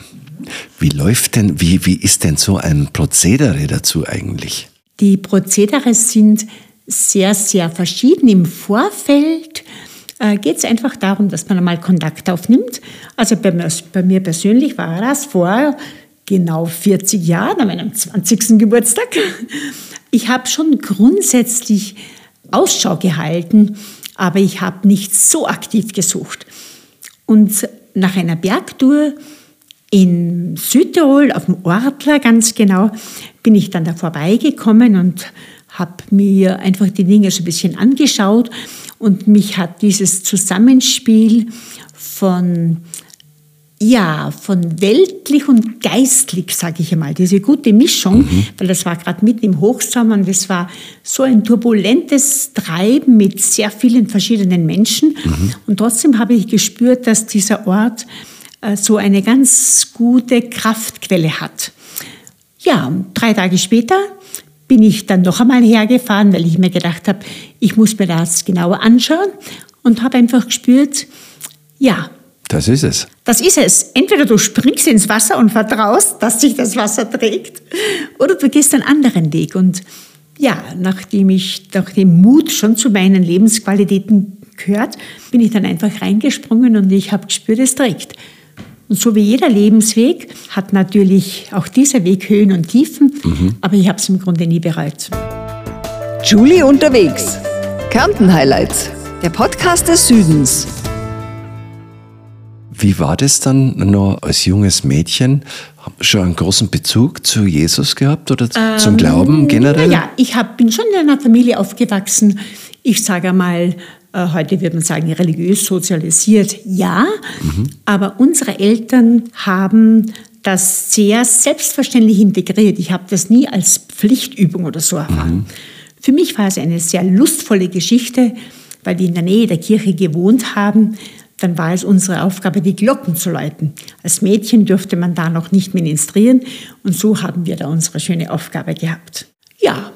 Wie läuft denn, wie, wie ist denn so ein Prozedere dazu eigentlich? Die Prozedere sind sehr, sehr verschieden. Im Vorfeld geht es einfach darum, dass man einmal Kontakt aufnimmt. Also bei mir, bei mir persönlich war das vor genau 40 Jahren, an meinem 20. Geburtstag. Ich habe schon grundsätzlich Ausschau gehalten, aber ich habe nicht so aktiv gesucht. Und nach einer Bergtour In Südtirol, auf dem Ortler ganz genau, bin ich dann da vorbeigekommen und habe mir einfach die Dinge so ein bisschen angeschaut und mich hat dieses Zusammenspiel von ja, von weltlich und geistlich, sage ich einmal, diese gute Mischung, mhm. weil das war gerade mitten im Hochsommer und es war so ein turbulentes Treiben mit sehr vielen verschiedenen Menschen. Mhm. Und trotzdem habe ich gespürt, dass dieser Ort äh, so eine ganz gute Kraftquelle hat. Ja, drei Tage später bin ich dann noch einmal hergefahren, weil ich mir gedacht habe, ich muss mir das genauer anschauen und habe einfach gespürt, ja, das ist es. Das ist es. Entweder du springst ins Wasser und vertraust, dass sich das Wasser trägt, oder du gehst einen anderen Weg. Und ja, nachdem ich, nachdem Mut schon zu meinen Lebensqualitäten gehört, bin ich dann einfach reingesprungen und ich habe gespürt, es trägt. Und so wie jeder Lebensweg hat natürlich auch dieser Weg Höhen und Tiefen, mhm. aber ich habe es im Grunde nie bereut. Julie unterwegs. Kärnten Highlights. Der Podcast des Südens. Wie war das dann noch als junges Mädchen? Schon einen großen Bezug zu Jesus gehabt oder ähm, zum Glauben generell? Ja, ich hab, bin schon in einer Familie aufgewachsen. Ich sage mal, äh, heute würde man sagen, religiös sozialisiert, ja. Mhm. Aber unsere Eltern haben das sehr selbstverständlich integriert. Ich habe das nie als Pflichtübung oder so erfahren. Mhm. Für mich war es eine sehr lustvolle Geschichte, weil wir in der Nähe der Kirche gewohnt haben dann war es unsere Aufgabe, die Glocken zu läuten. Als Mädchen durfte man da noch nicht ministrieren und so haben wir da unsere schöne Aufgabe gehabt. Ja,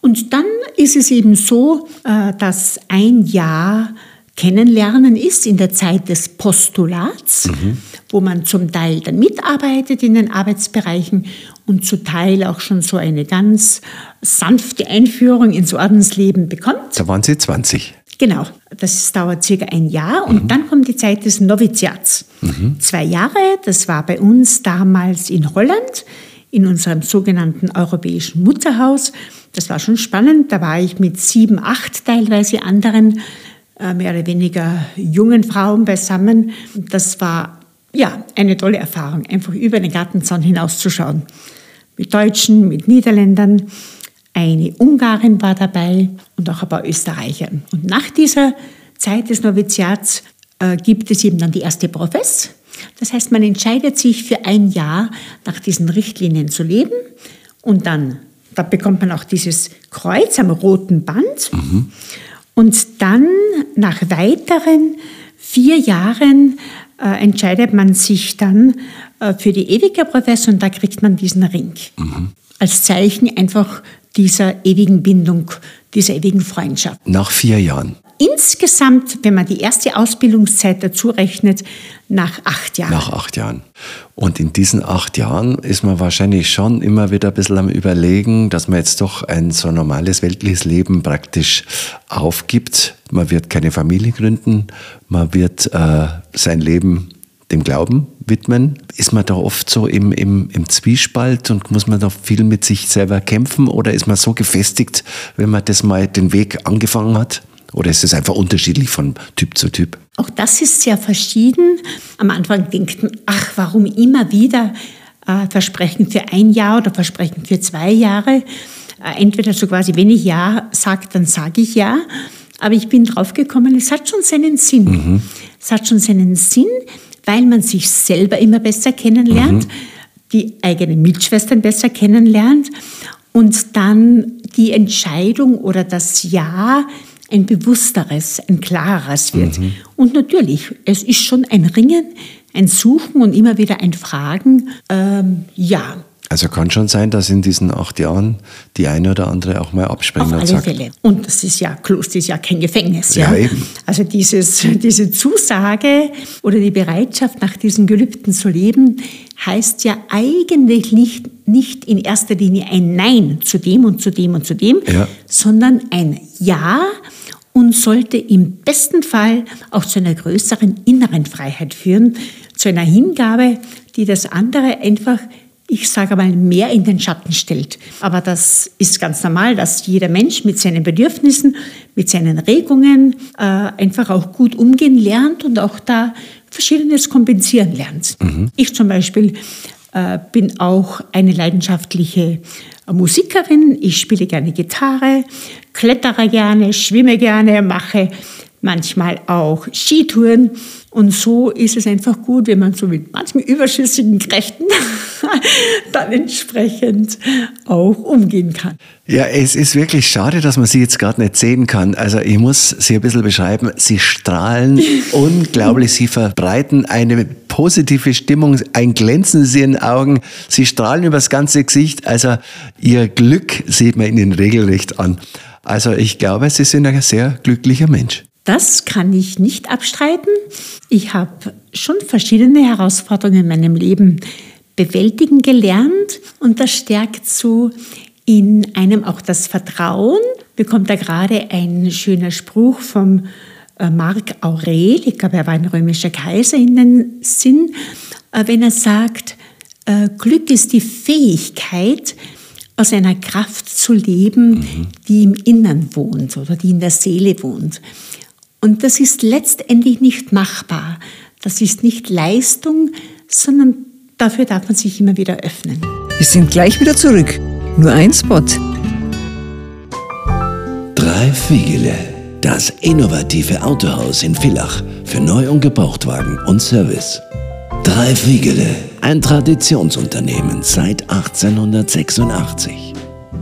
und dann ist es eben so, äh, dass ein Jahr Kennenlernen ist in der Zeit des Postulats, mhm. wo man zum Teil dann mitarbeitet in den Arbeitsbereichen und zu Teil auch schon so eine ganz sanfte Einführung ins Ordensleben bekommt. Da waren Sie 20. Genau, das dauert circa ein Jahr und mhm. dann kommt die Zeit des Noviziats. Mhm. Zwei Jahre, das war bei uns damals in Holland, in unserem sogenannten europäischen Mutterhaus. Das war schon spannend, da war ich mit sieben, acht teilweise anderen, äh, mehr oder weniger jungen Frauen beisammen. Das war ja eine tolle Erfahrung, einfach über den Gartenzaun hinauszuschauen. Mit Deutschen, mit Niederländern. Eine Ungarin war dabei und auch ein paar Österreicher. Und nach dieser Zeit des Noviziats äh, gibt es eben dann die erste Profess. Das heißt, man entscheidet sich für ein Jahr nach diesen Richtlinien zu leben und dann, da bekommt man auch dieses Kreuz am roten Band. Mhm. Und dann nach weiteren vier Jahren entscheidet man sich dann äh, für die ewige Profess und da kriegt man diesen Ring. Mhm. Als Zeichen einfach dieser ewigen Bindung, dieser ewigen Freundschaft. Nach vier Jahren. Insgesamt, wenn man die erste Ausbildungszeit dazu rechnet, nach acht Jahren. Nach acht Jahren. Und in diesen acht Jahren ist man wahrscheinlich schon immer wieder ein bisschen am Überlegen, dass man jetzt doch ein so normales weltliches Leben praktisch aufgibt. Man wird keine Familie gründen, man wird äh, sein Leben dem Glauben widmen? Ist man da oft so im, im, im Zwiespalt und muss man da viel mit sich selber kämpfen oder ist man so gefestigt, wenn man das mal den Weg angefangen hat? Oder ist es einfach unterschiedlich von Typ zu Typ? Auch das ist sehr verschieden. Am Anfang denkt man, ach, warum immer wieder äh, Versprechen für ein Jahr oder Versprechen für zwei Jahre? Äh, entweder so quasi, wenn ich Ja sage, dann sage ich Ja. Aber ich bin draufgekommen, es hat schon seinen Sinn. Mhm. Es hat schon seinen Sinn, weil man sich selber immer besser kennenlernt, mhm. die eigenen Mitschwestern besser kennenlernt und dann die Entscheidung oder das Ja ein bewussteres, ein klareres wird. Mhm. Und natürlich, es ist schon ein Ringen, ein Suchen und immer wieder ein Fragen. Ähm, ja, also kann schon sein, dass in diesen acht Jahren die eine oder andere auch mal abspringt. Auf alle sagt, Fälle. Und das ist ja, Kloster ist ja kein Gefängnis. Ja, ja eben. Also dieses, diese Zusage oder die Bereitschaft, nach diesen Gelübden zu leben, heißt ja eigentlich nicht, nicht in erster Linie ein Nein zu dem und zu dem und zu dem, ja. sondern ein Ja und sollte im besten Fall auch zu einer größeren inneren Freiheit führen, zu einer Hingabe, die das andere einfach ich sage mal, mehr in den Schatten stellt. Aber das ist ganz normal, dass jeder Mensch mit seinen Bedürfnissen, mit seinen Regungen äh, einfach auch gut umgehen lernt und auch da Verschiedenes kompensieren lernt. Mhm. Ich zum Beispiel äh, bin auch eine leidenschaftliche Musikerin. Ich spiele gerne Gitarre, klettere gerne, schwimme gerne, mache manchmal auch Skitouren. Und so ist es einfach gut, wenn man so mit manchen überschüssigen Kräften dann entsprechend auch umgehen kann. Ja, es ist wirklich schade, dass man sie jetzt gerade nicht sehen kann. Also ich muss sie ein bisschen beschreiben. Sie strahlen unglaublich, sie verbreiten eine positive Stimmung, ein Glänzen in den Augen. Sie strahlen übers ganze Gesicht. Also ihr Glück sieht man ihnen regelrecht an. Also ich glaube, Sie sind ein sehr glücklicher Mensch. Das kann ich nicht abstreiten. Ich habe schon verschiedene Herausforderungen in meinem Leben bewältigen gelernt und das stärkt so in einem auch das Vertrauen. Bekommt da gerade ein schöner Spruch vom äh, Marc Aurel, ich glaube, er war ein römischer Kaiser in den Sinn, äh, wenn er sagt, äh, Glück ist die Fähigkeit, aus einer Kraft zu leben, mhm. die im Innern wohnt oder die in der Seele wohnt. Und das ist letztendlich nicht machbar. Das ist nicht Leistung, sondern dafür darf man sich immer wieder öffnen. Wir sind gleich wieder zurück. Nur ein Spot. Drei Fiegele. Das innovative Autohaus in Villach für Neu- und Gebrauchtwagen und Service. Drei Fiegele. Ein Traditionsunternehmen seit 1886.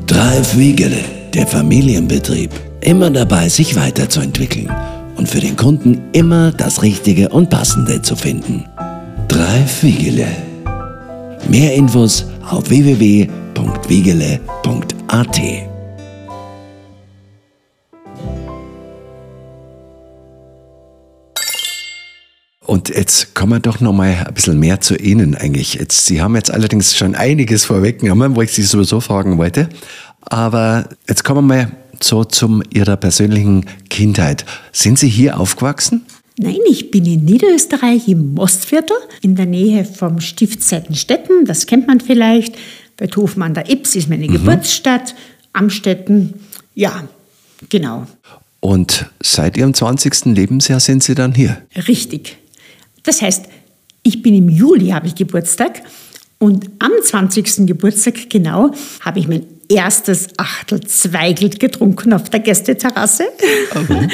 Drei Fiegele. Der Familienbetrieb. Immer dabei, sich weiterzuentwickeln und für den Kunden immer das Richtige und Passende zu finden. Drei Wiegele. Mehr Infos auf www.wiegele.at. Und jetzt kommen wir doch noch mal ein bisschen mehr zu Ihnen eigentlich. Jetzt, Sie haben jetzt allerdings schon einiges vorweggenommen, wo ich Sie sowieso fragen wollte. Aber jetzt kommen wir mal so zu Ihrer persönlichen Kindheit. Sind Sie hier aufgewachsen? Nein, ich bin in Niederösterreich im Mostviertel in der Nähe vom Stift Seitenstetten. Das kennt man vielleicht. Bei Hofmann an der Ips ist meine mhm. Geburtsstadt. Amstetten, ja, genau. Und seit Ihrem 20. Lebensjahr sind Sie dann hier? Richtig. Das heißt, ich bin im Juli, habe ich Geburtstag. Und am 20. Geburtstag genau habe ich mein erstes Achtel Zweigelt getrunken auf der Gästeterrasse. Okay.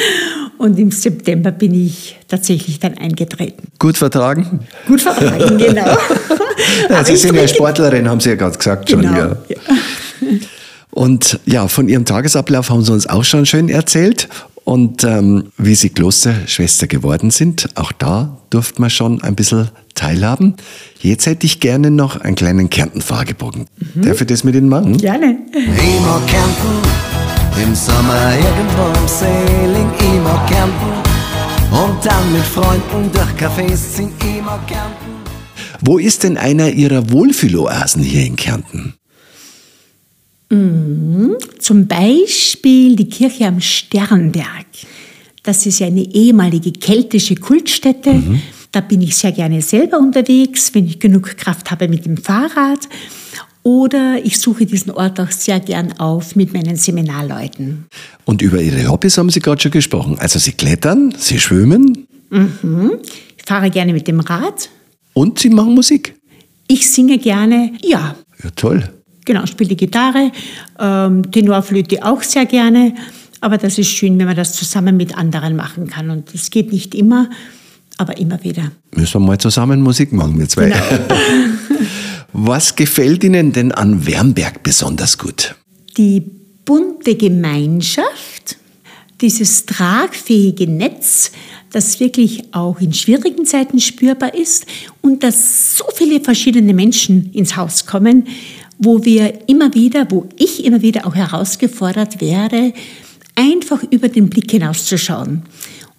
Und im September bin ich tatsächlich dann eingetreten. Gut vertragen? Gut vertragen, genau. ja, Sie sind ja Sportlerin, haben Sie ja gerade gesagt genau, schon. Ja. ja. Und ja, von Ihrem Tagesablauf haben Sie uns auch schon schön erzählt. Und ähm, wie Sie Klosterschwester geworden sind, auch da durfte man schon ein bisschen teilhaben. Jetzt hätte ich gerne noch einen kleinen Kärnten-Fragebogen. Mhm. Darf ich das mit Ihnen machen? Gerne. Ich mag Kärnten, im Sommer irgendwo im Sailing. Ich mag Kärnten und dann mit Freunden durch Cafés ziehen. Ich mag Kärnten. Wo ist denn einer Ihrer Wohlfühloasen hier in Kärnten? Mhm. Zum Beispiel die Kirche am Sternberg. Das ist eine ehemalige keltische Kultstätte. Mhm. Da bin ich sehr gerne selber unterwegs, wenn ich genug Kraft habe mit dem Fahrrad. Oder ich suche diesen Ort auch sehr gern auf mit meinen Seminarleuten. Und über Ihre Hobbys haben Sie gerade schon gesprochen. Also Sie klettern, Sie schwimmen. Mhm. Ich fahre gerne mit dem Rad. Und Sie machen Musik. Ich singe gerne, ja. Ja, toll. Genau, spiele die Gitarre, ähm, Tenorflöte auch sehr gerne. Aber das ist schön, wenn man das zusammen mit anderen machen kann. Und es geht nicht immer, aber immer wieder. Müssen wir mal zusammen Musik machen, wir zwei. Genau. Was gefällt Ihnen denn an Wernberg besonders gut? Die bunte Gemeinschaft, dieses tragfähige Netz, das wirklich auch in schwierigen Zeiten spürbar ist und dass so viele verschiedene Menschen ins Haus kommen, wo wir immer wieder, wo ich immer wieder auch herausgefordert werde, einfach über den Blick hinauszuschauen.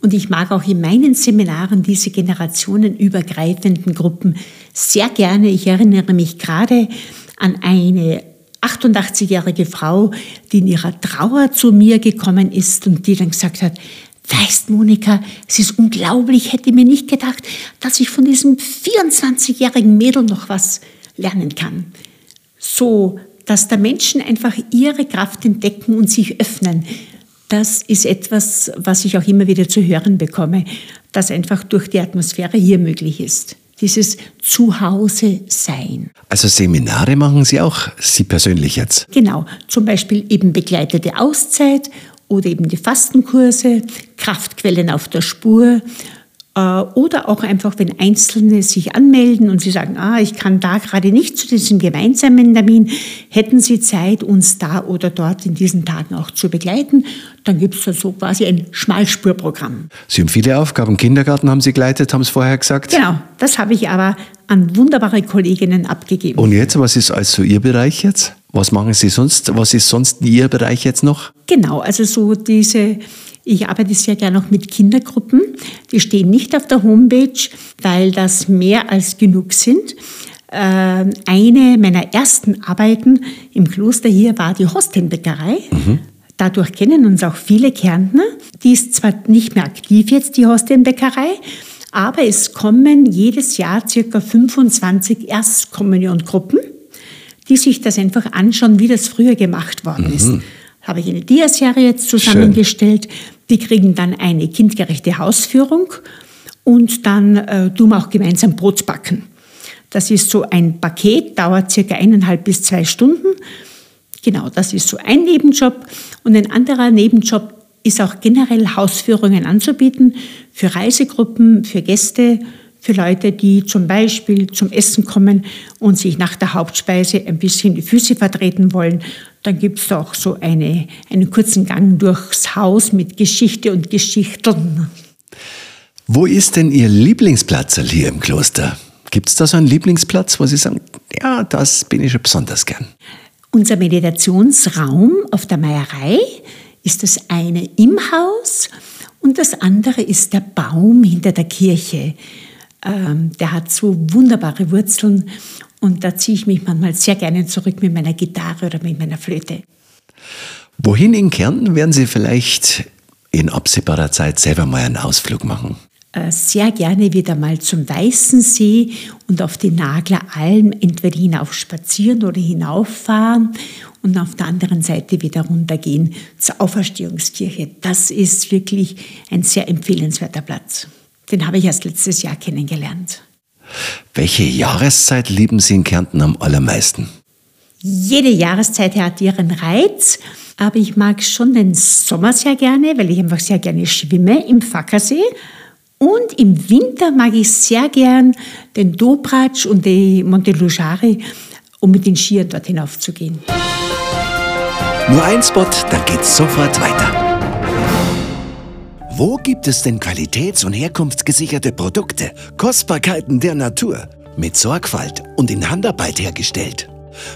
Und ich mag auch in meinen Seminaren diese generationenübergreifenden Gruppen sehr gerne. Ich erinnere mich gerade an eine 88-jährige Frau, die in ihrer Trauer zu mir gekommen ist und die dann gesagt hat, Weißt, Monika, es ist unglaublich, ich hätte mir nicht gedacht, dass ich von diesem 24-jährigen Mädel noch was lernen kann. So dass da Menschen einfach ihre Kraft entdecken und sich öffnen. Das ist etwas, was ich auch immer wieder zu hören bekomme, dass einfach durch die Atmosphäre hier möglich ist. Dieses Zuhause sein. Also Seminare machen Sie auch, Sie persönlich jetzt? Genau, zum Beispiel eben begleitete Auszeit oder eben die Fastenkurse, Kraftquellen auf der Spur oder auch einfach, wenn Einzelne sich anmelden und sie sagen, ah, ich kann da gerade nicht zu diesem gemeinsamen Termin, hätten Sie Zeit, uns da oder dort in diesen Tagen auch zu begleiten, dann gibt es da so quasi ein Schmalspurprogramm. Sie haben viele Aufgaben. Kindergarten haben Sie geleitet, haben Sie vorher gesagt? Genau, das habe ich aber an wunderbare Kolleginnen abgegeben. Und jetzt, was ist also Ihr Bereich jetzt? Was machen Sie sonst? Was ist sonst Ihr Bereich jetzt noch? Genau, also so diese ich arbeite sehr gerne auch mit Kindergruppen. Die stehen nicht auf der Homepage, weil das mehr als genug sind. Ähm, eine meiner ersten Arbeiten im Kloster hier war die Hostenbäckerei. Mhm. Dadurch kennen uns auch viele Kärntner. Die ist zwar nicht mehr aktiv jetzt, die Hostenbäckerei, aber es kommen jedes Jahr circa 25 Erstkommuniongruppen, die sich das einfach anschauen, wie das früher gemacht worden mhm. ist habe ich eine Dia-Serie jetzt zusammengestellt. Schön. Die kriegen dann eine kindgerechte Hausführung und dann äh, tun wir auch gemeinsam Brot backen. Das ist so ein Paket, dauert circa eineinhalb bis zwei Stunden. Genau, das ist so ein Nebenjob. Und ein anderer Nebenjob ist auch generell Hausführungen anzubieten für Reisegruppen, für Gäste, für Leute, die zum Beispiel zum Essen kommen und sich nach der Hauptspeise ein bisschen die Füße vertreten wollen. Dann gibt es auch so eine, einen kurzen Gang durchs Haus mit Geschichte und Geschichten. Wo ist denn Ihr Lieblingsplatz hier im Kloster? Gibt es da so einen Lieblingsplatz, wo Sie sagen, ja, das bin ich schon besonders gern? Unser Meditationsraum auf der Meierei ist das eine im Haus und das andere ist der Baum hinter der Kirche. Ähm, der hat so wunderbare Wurzeln und da ziehe ich mich manchmal sehr gerne zurück mit meiner Gitarre oder mit meiner Flöte. Wohin in Kärnten werden Sie vielleicht in absehbarer Zeit selber mal einen Ausflug machen? Äh, sehr gerne wieder mal zum Weißen See und auf die Nagler Alm entweder hinauf spazieren oder hinauffahren und auf der anderen Seite wieder runtergehen zur Auferstehungskirche. Das ist wirklich ein sehr empfehlenswerter Platz. Den habe ich erst letztes Jahr kennengelernt. Welche Jahreszeit lieben Sie in Kärnten am allermeisten? Jede Jahreszeit hat ihren Reiz, aber ich mag schon den Sommer sehr gerne, weil ich einfach sehr gerne schwimme im Fackersee. Und im Winter mag ich sehr gern den Dobratsch und die Montelugari, um mit den Skiern dort hinaufzugehen. Nur ein Spot, dann geht's sofort weiter. Wo gibt es denn qualitäts- und herkunftsgesicherte Produkte, Kostbarkeiten der Natur, mit Sorgfalt und in Handarbeit hergestellt?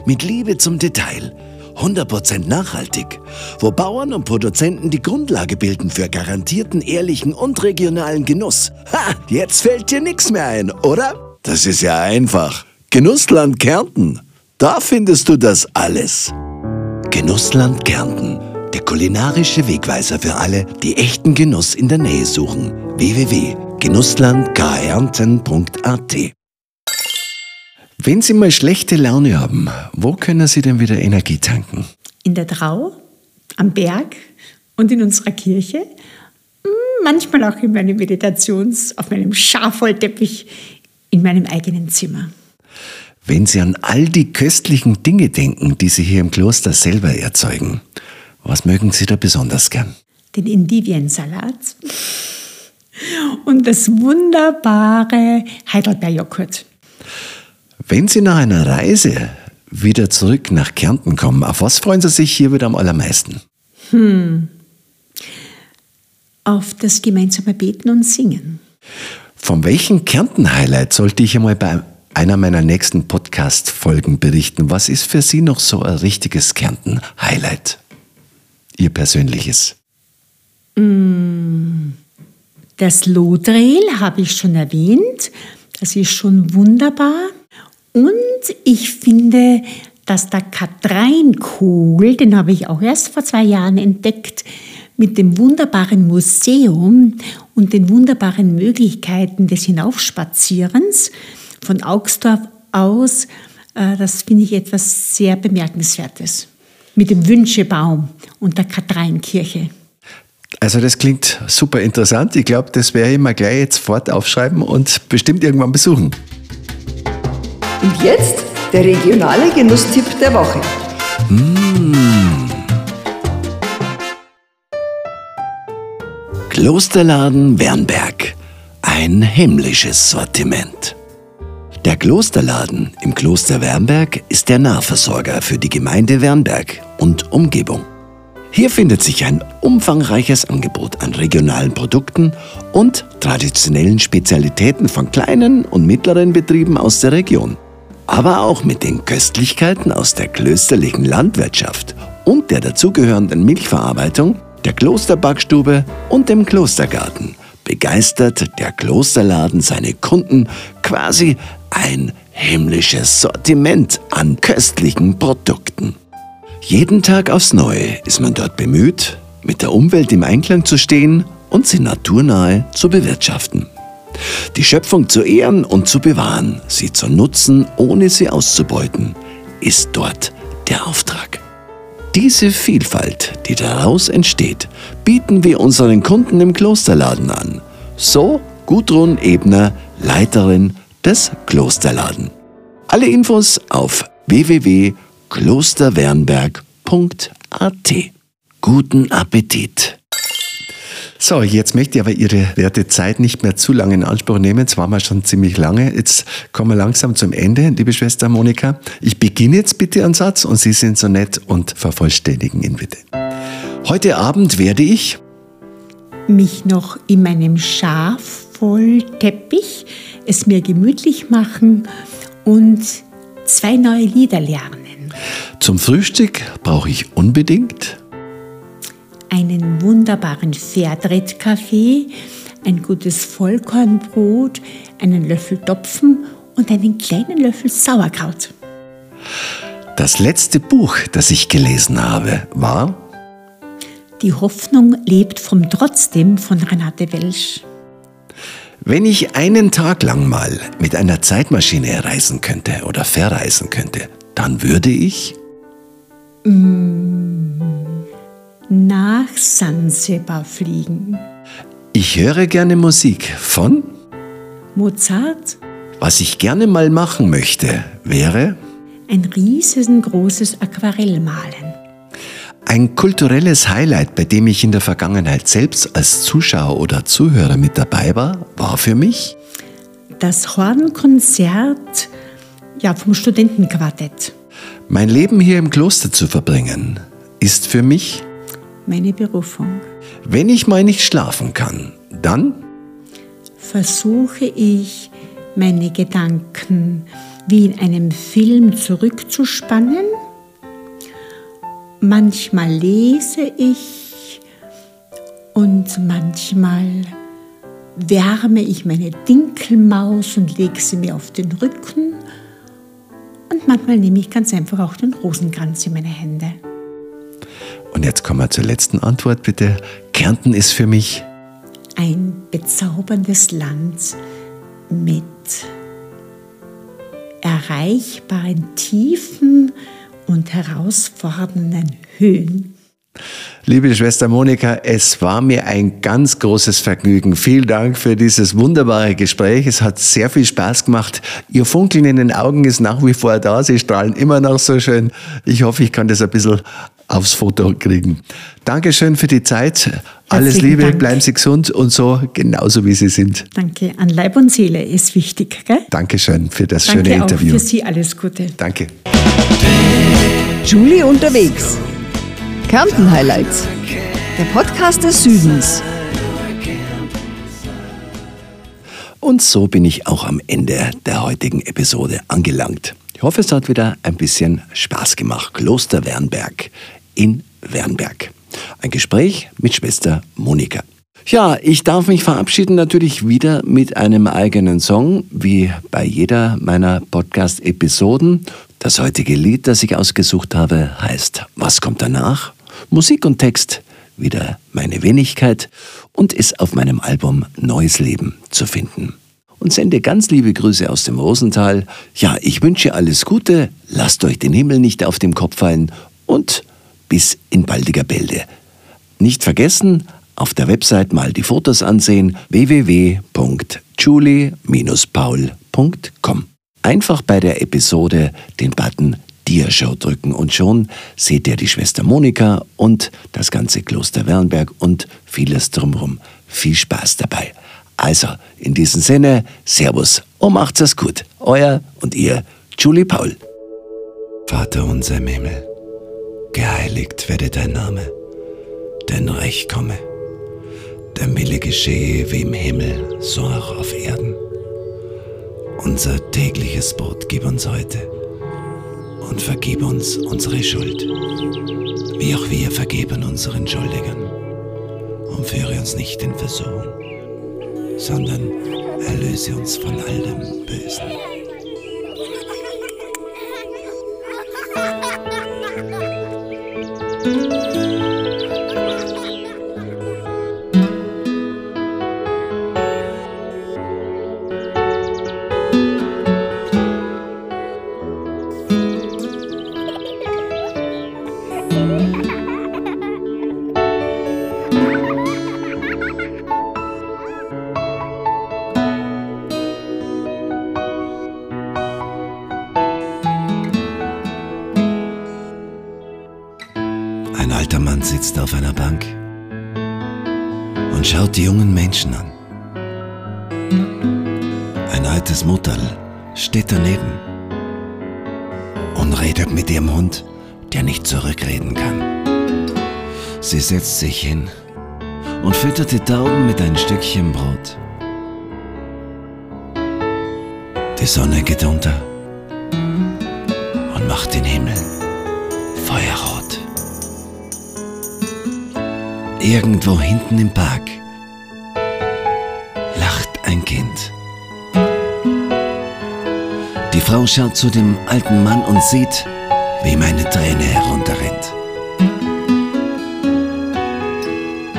Mit Liebe zum Detail, 100% nachhaltig, wo Bauern und Produzenten die Grundlage bilden für garantierten, ehrlichen und regionalen Genuss. Ha, jetzt fällt dir nichts mehr ein, oder? Das ist ja einfach. Genussland Kärnten. Da findest du das alles. Genussland Kärnten der kulinarische Wegweiser für alle, die echten Genuss in der Nähe suchen. www.genusslandkärnten.at Wenn Sie mal schlechte Laune haben, wo können Sie denn wieder Energie tanken? In der Trau, am Berg und in unserer Kirche. Hm, manchmal auch in meinem Meditations-, auf meinem Schafwollteppich, in meinem eigenen Zimmer. Wenn Sie an all die köstlichen Dinge denken, die Sie hier im Kloster selber erzeugen, was mögen Sie da besonders gern? Den Endiviensalat und das wunderbare Heidelbeerjoghurt. Wenn Sie nach einer Reise wieder zurück nach Kärnten kommen, auf was freuen Sie sich hier wieder am allermeisten? Hm. Auf das gemeinsame Beten und Singen. Von welchem Kärnten-Highlight sollte ich einmal bei einer meiner nächsten Podcast-Folgen berichten? Was ist für Sie noch so ein richtiges Kärnten-Highlight? Ihr persönliches? Mm, das Lodrail habe ich schon erwähnt. Das ist schon wunderbar. Und ich finde, dass der Katrainkogel, den habe ich auch erst vor zwei Jahren entdeckt, mit dem wunderbaren Museum und den wunderbaren Möglichkeiten des Hinaufspazierens von Augsdorf aus Äh, das finde ich etwas sehr Bemerkenswertes. Mit dem Wünschebaum und der Katharinkirche. Also das klingt super interessant. Ich glaube, das werde ich mal gleich jetzt fort aufschreiben und bestimmt irgendwann besuchen. Und jetzt der regionale Genusstipp der Woche. Mmh. Klosterladen Wernberg. Ein himmlisches Sortiment. Der Klosterladen im Kloster Wernberg ist der Nahversorger für die Gemeinde Wernberg und Umgebung. Hier findet sich ein umfangreiches Angebot an regionalen Produkten und traditionellen Spezialitäten von kleinen und mittleren Betrieben aus der Region. Aber auch mit den Köstlichkeiten aus der klösterlichen Landwirtschaft und der dazugehörenden Milchverarbeitung, der Klosterbackstube und dem Klostergarten begeistert der Klosterladen seine Kunden quasi ein himmlisches Sortiment an köstlichen Produkten. Jeden Tag aufs Neue ist man dort bemüht, mit der Umwelt im Einklang zu stehen und sie naturnahe zu bewirtschaften. Die Schöpfung zu ehren und zu bewahren, sie zu nutzen, ohne sie auszubeuten, ist dort der Auftrag. Diese Vielfalt, die daraus entsteht, bieten wir unseren Kunden im Klosterladen an. So Gudrun Ebner, Leiterin des Klosterladen. Alle Infos auf www klosterwernberg.at. Guten Appetit! So, jetzt möchte ich aber Ihre werte Zeit nicht mehr zu lange in Anspruch nehmen. Jetzt waren wir schon ziemlich lange. Jetzt kommen wir langsam zum Ende, liebe Schwester Monika. Ich beginne jetzt bitte einen Satz und Sie sind so nett und vervollständigen ihn bitte. Heute Abend werde ich mich noch in meinem Schafwollteppich es mir gemütlich machen und zwei neue Lieder lernen. Zum Frühstück brauche ich unbedingt einen wunderbaren Pferdrettkaffee, ein gutes Vollkornbrot, einen Löffel Topfen und einen kleinen Löffel Sauerkraut. Das letzte Buch, das ich gelesen habe, war Die Hoffnung lebt vom Trotzdem von Renate Welsch. Wenn ich einen Tag lang mal mit einer Zeitmaschine reisen könnte oder verreisen könnte, dann würde ich nach Sansibar fliegen. Ich höre gerne Musik von Mozart. Was ich gerne mal machen möchte, wäre ein riesengroßes Aquarell malen. Ein kulturelles Highlight, bei dem ich in der Vergangenheit selbst als Zuschauer oder Zuhörer mit dabei war, war für mich das Hornkonzert ja, vom Studentenquartett. Mein Leben hier im Kloster zu verbringen, ist für mich meine Berufung. Wenn ich mal nicht schlafen kann, dann versuche ich, meine Gedanken wie in einem Film zurückzuspannen. Manchmal lese ich und manchmal wärme ich meine Dinkelmaus und lege sie mir auf den Rücken und manchmal nehme ich ganz einfach auch den Rosenkranz in meine Hände. Und jetzt kommen wir zur letzten Antwort, bitte. Kärnten ist für mich ein bezauberndes Land mit erreichbaren Tiefen und herausfordernden Höhen. Liebe Schwester Monika, es war mir ein ganz großes Vergnügen. Vielen Dank für dieses wunderbare Gespräch. Es hat sehr viel Spaß gemacht. Ihr Funkeln in den Augen ist nach wie vor da. Sie strahlen immer noch so schön. Ich hoffe, ich kann das ein bisschen aufs Foto kriegen. Dankeschön für die Zeit. Alles Liebe, Dank. bleiben Sie gesund und so genauso wie Sie sind. Danke. An Leib und Seele ist wichtig. Gell? Dankeschön für das Danke schöne Interview. Auch für Sie alles Gute. Danke. Julie unterwegs. Kärnten Highlights. Der Podcast des Südens. Und so bin ich auch am Ende der heutigen Episode angelangt. Ich hoffe, es hat wieder ein bisschen Spaß gemacht. Kloster Wernberg in Wernberg. Ein Gespräch mit Schwester Monika. Ja, ich darf mich verabschieden natürlich wieder mit einem eigenen Song, wie bei jeder meiner Podcast-Episoden. Das heutige Lied, das ich ausgesucht habe, heißt Was kommt danach? Musik und Text wieder meine Wenigkeit und ist auf meinem Album Neues Leben zu finden. und sende ganz liebe Grüße aus dem Rosental. Ja, ich wünsche alles Gute, lasst euch den Himmel nicht auf dem Kopf fallen und bis in baldiger Bälde. Nicht vergessen, auf der Website mal die Fotos ansehen www.julie-paul.com. Einfach bei der Episode den Button Diashow drücken und schon seht ihr die Schwester Monika und das ganze Kloster Wernberg und vieles drumherum. Viel Spaß dabei. Also, in diesem Sinne, Servus und macht's es gut. Euer und ihr, Julie Paul. Vater unser im Himmel, geheiligt werde dein Name, dein Reich komme, dein Wille geschehe wie im Himmel, so auch auf Erden. Unser tägliches Brot gib uns heute und vergib uns unsere Schuld, wie auch wir vergeben unseren Schuldigern. Und führe uns nicht in Versuchung, sondern erlöse uns von allem Bösen. Ein alter Mann sitzt auf einer Bank und schaut die jungen Menschen an. Ein altes Mutterl steht daneben und redet mit ihrem Hund, der nicht zurückreden kann. Sie setzt sich hin und füttert die Tauben mit ein Stückchen Brot. Die Sonne geht unter und macht den Himmel feuerrot. Irgendwo hinten im Park lacht ein Kind. Die Frau schaut zu dem alten Mann und sieht, wie ihm eine Träne herunterrinnt.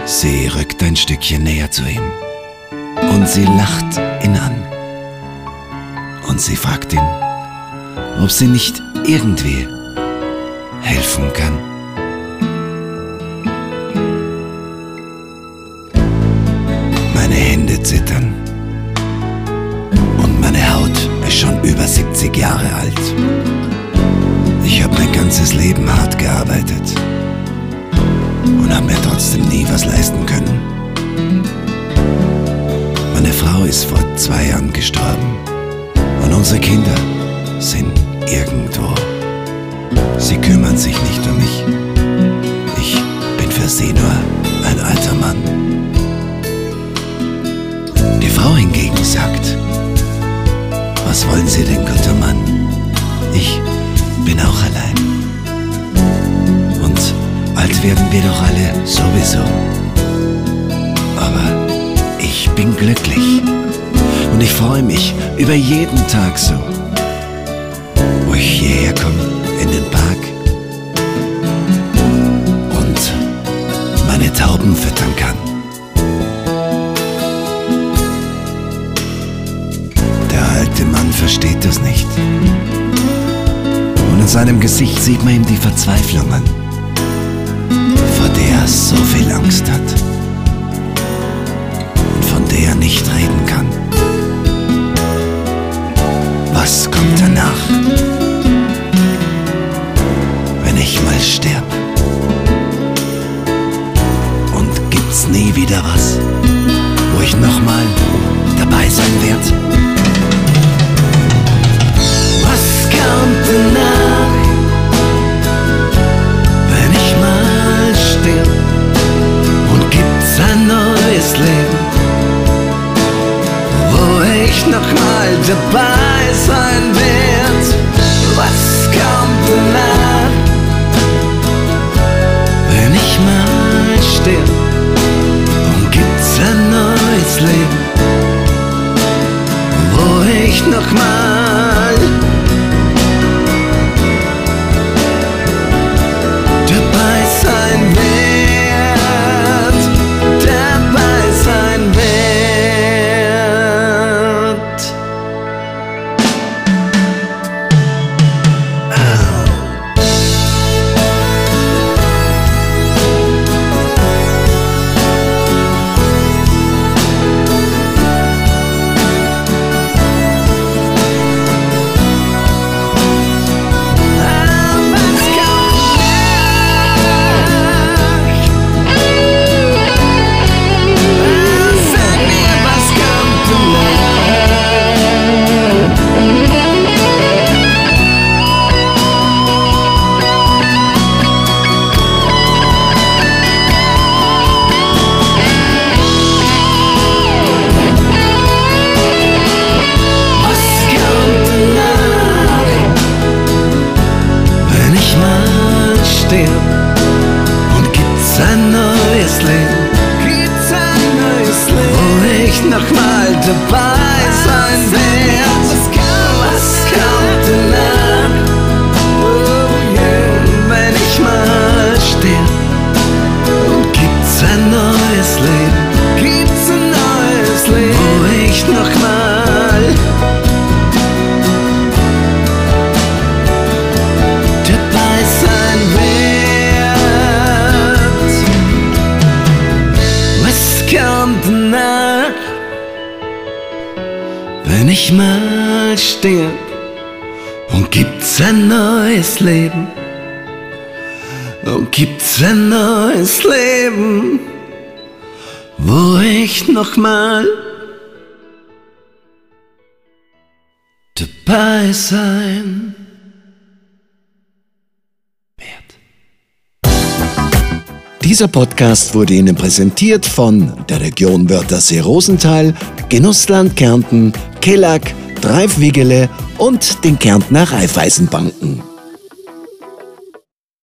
Sie rückt ein Stückchen näher zu ihm und sie lacht ihn an. Und sie fragt ihn, ob sie nicht irgendwie helfen kann. Was wollen Sie denn, guter Mann? Ich bin auch allein. Und alt werden wir doch alle sowieso. Aber ich bin glücklich und ich freue mich über jeden Tag so, wo ich hierher komme in den Park und meine Tauben füttern kann. Versteht das nicht. Und in seinem Gesicht sieht man ihm die Verzweiflung an, vor der er so viel Angst hat und von der er nicht reden kann. Was kommt danach, wenn ich mal sterb? Und gibt's nie wieder was, wo ich nochmal dabei sein werd? Kommt danach, wenn ich mal sterb? Und gibt's ein neues Leben, wo ich noch mal dabei sein werd? Was kommt danach, wenn ich mal sterb? Und gibt's ein neues Leben, wo ich noch Dieser Podcast wurde Ihnen präsentiert von der Region Wörthersee-Rosenthal, Genussland Kärnten, Kellack, Dreifwigele und den Kärntner Raiffeisenbanken.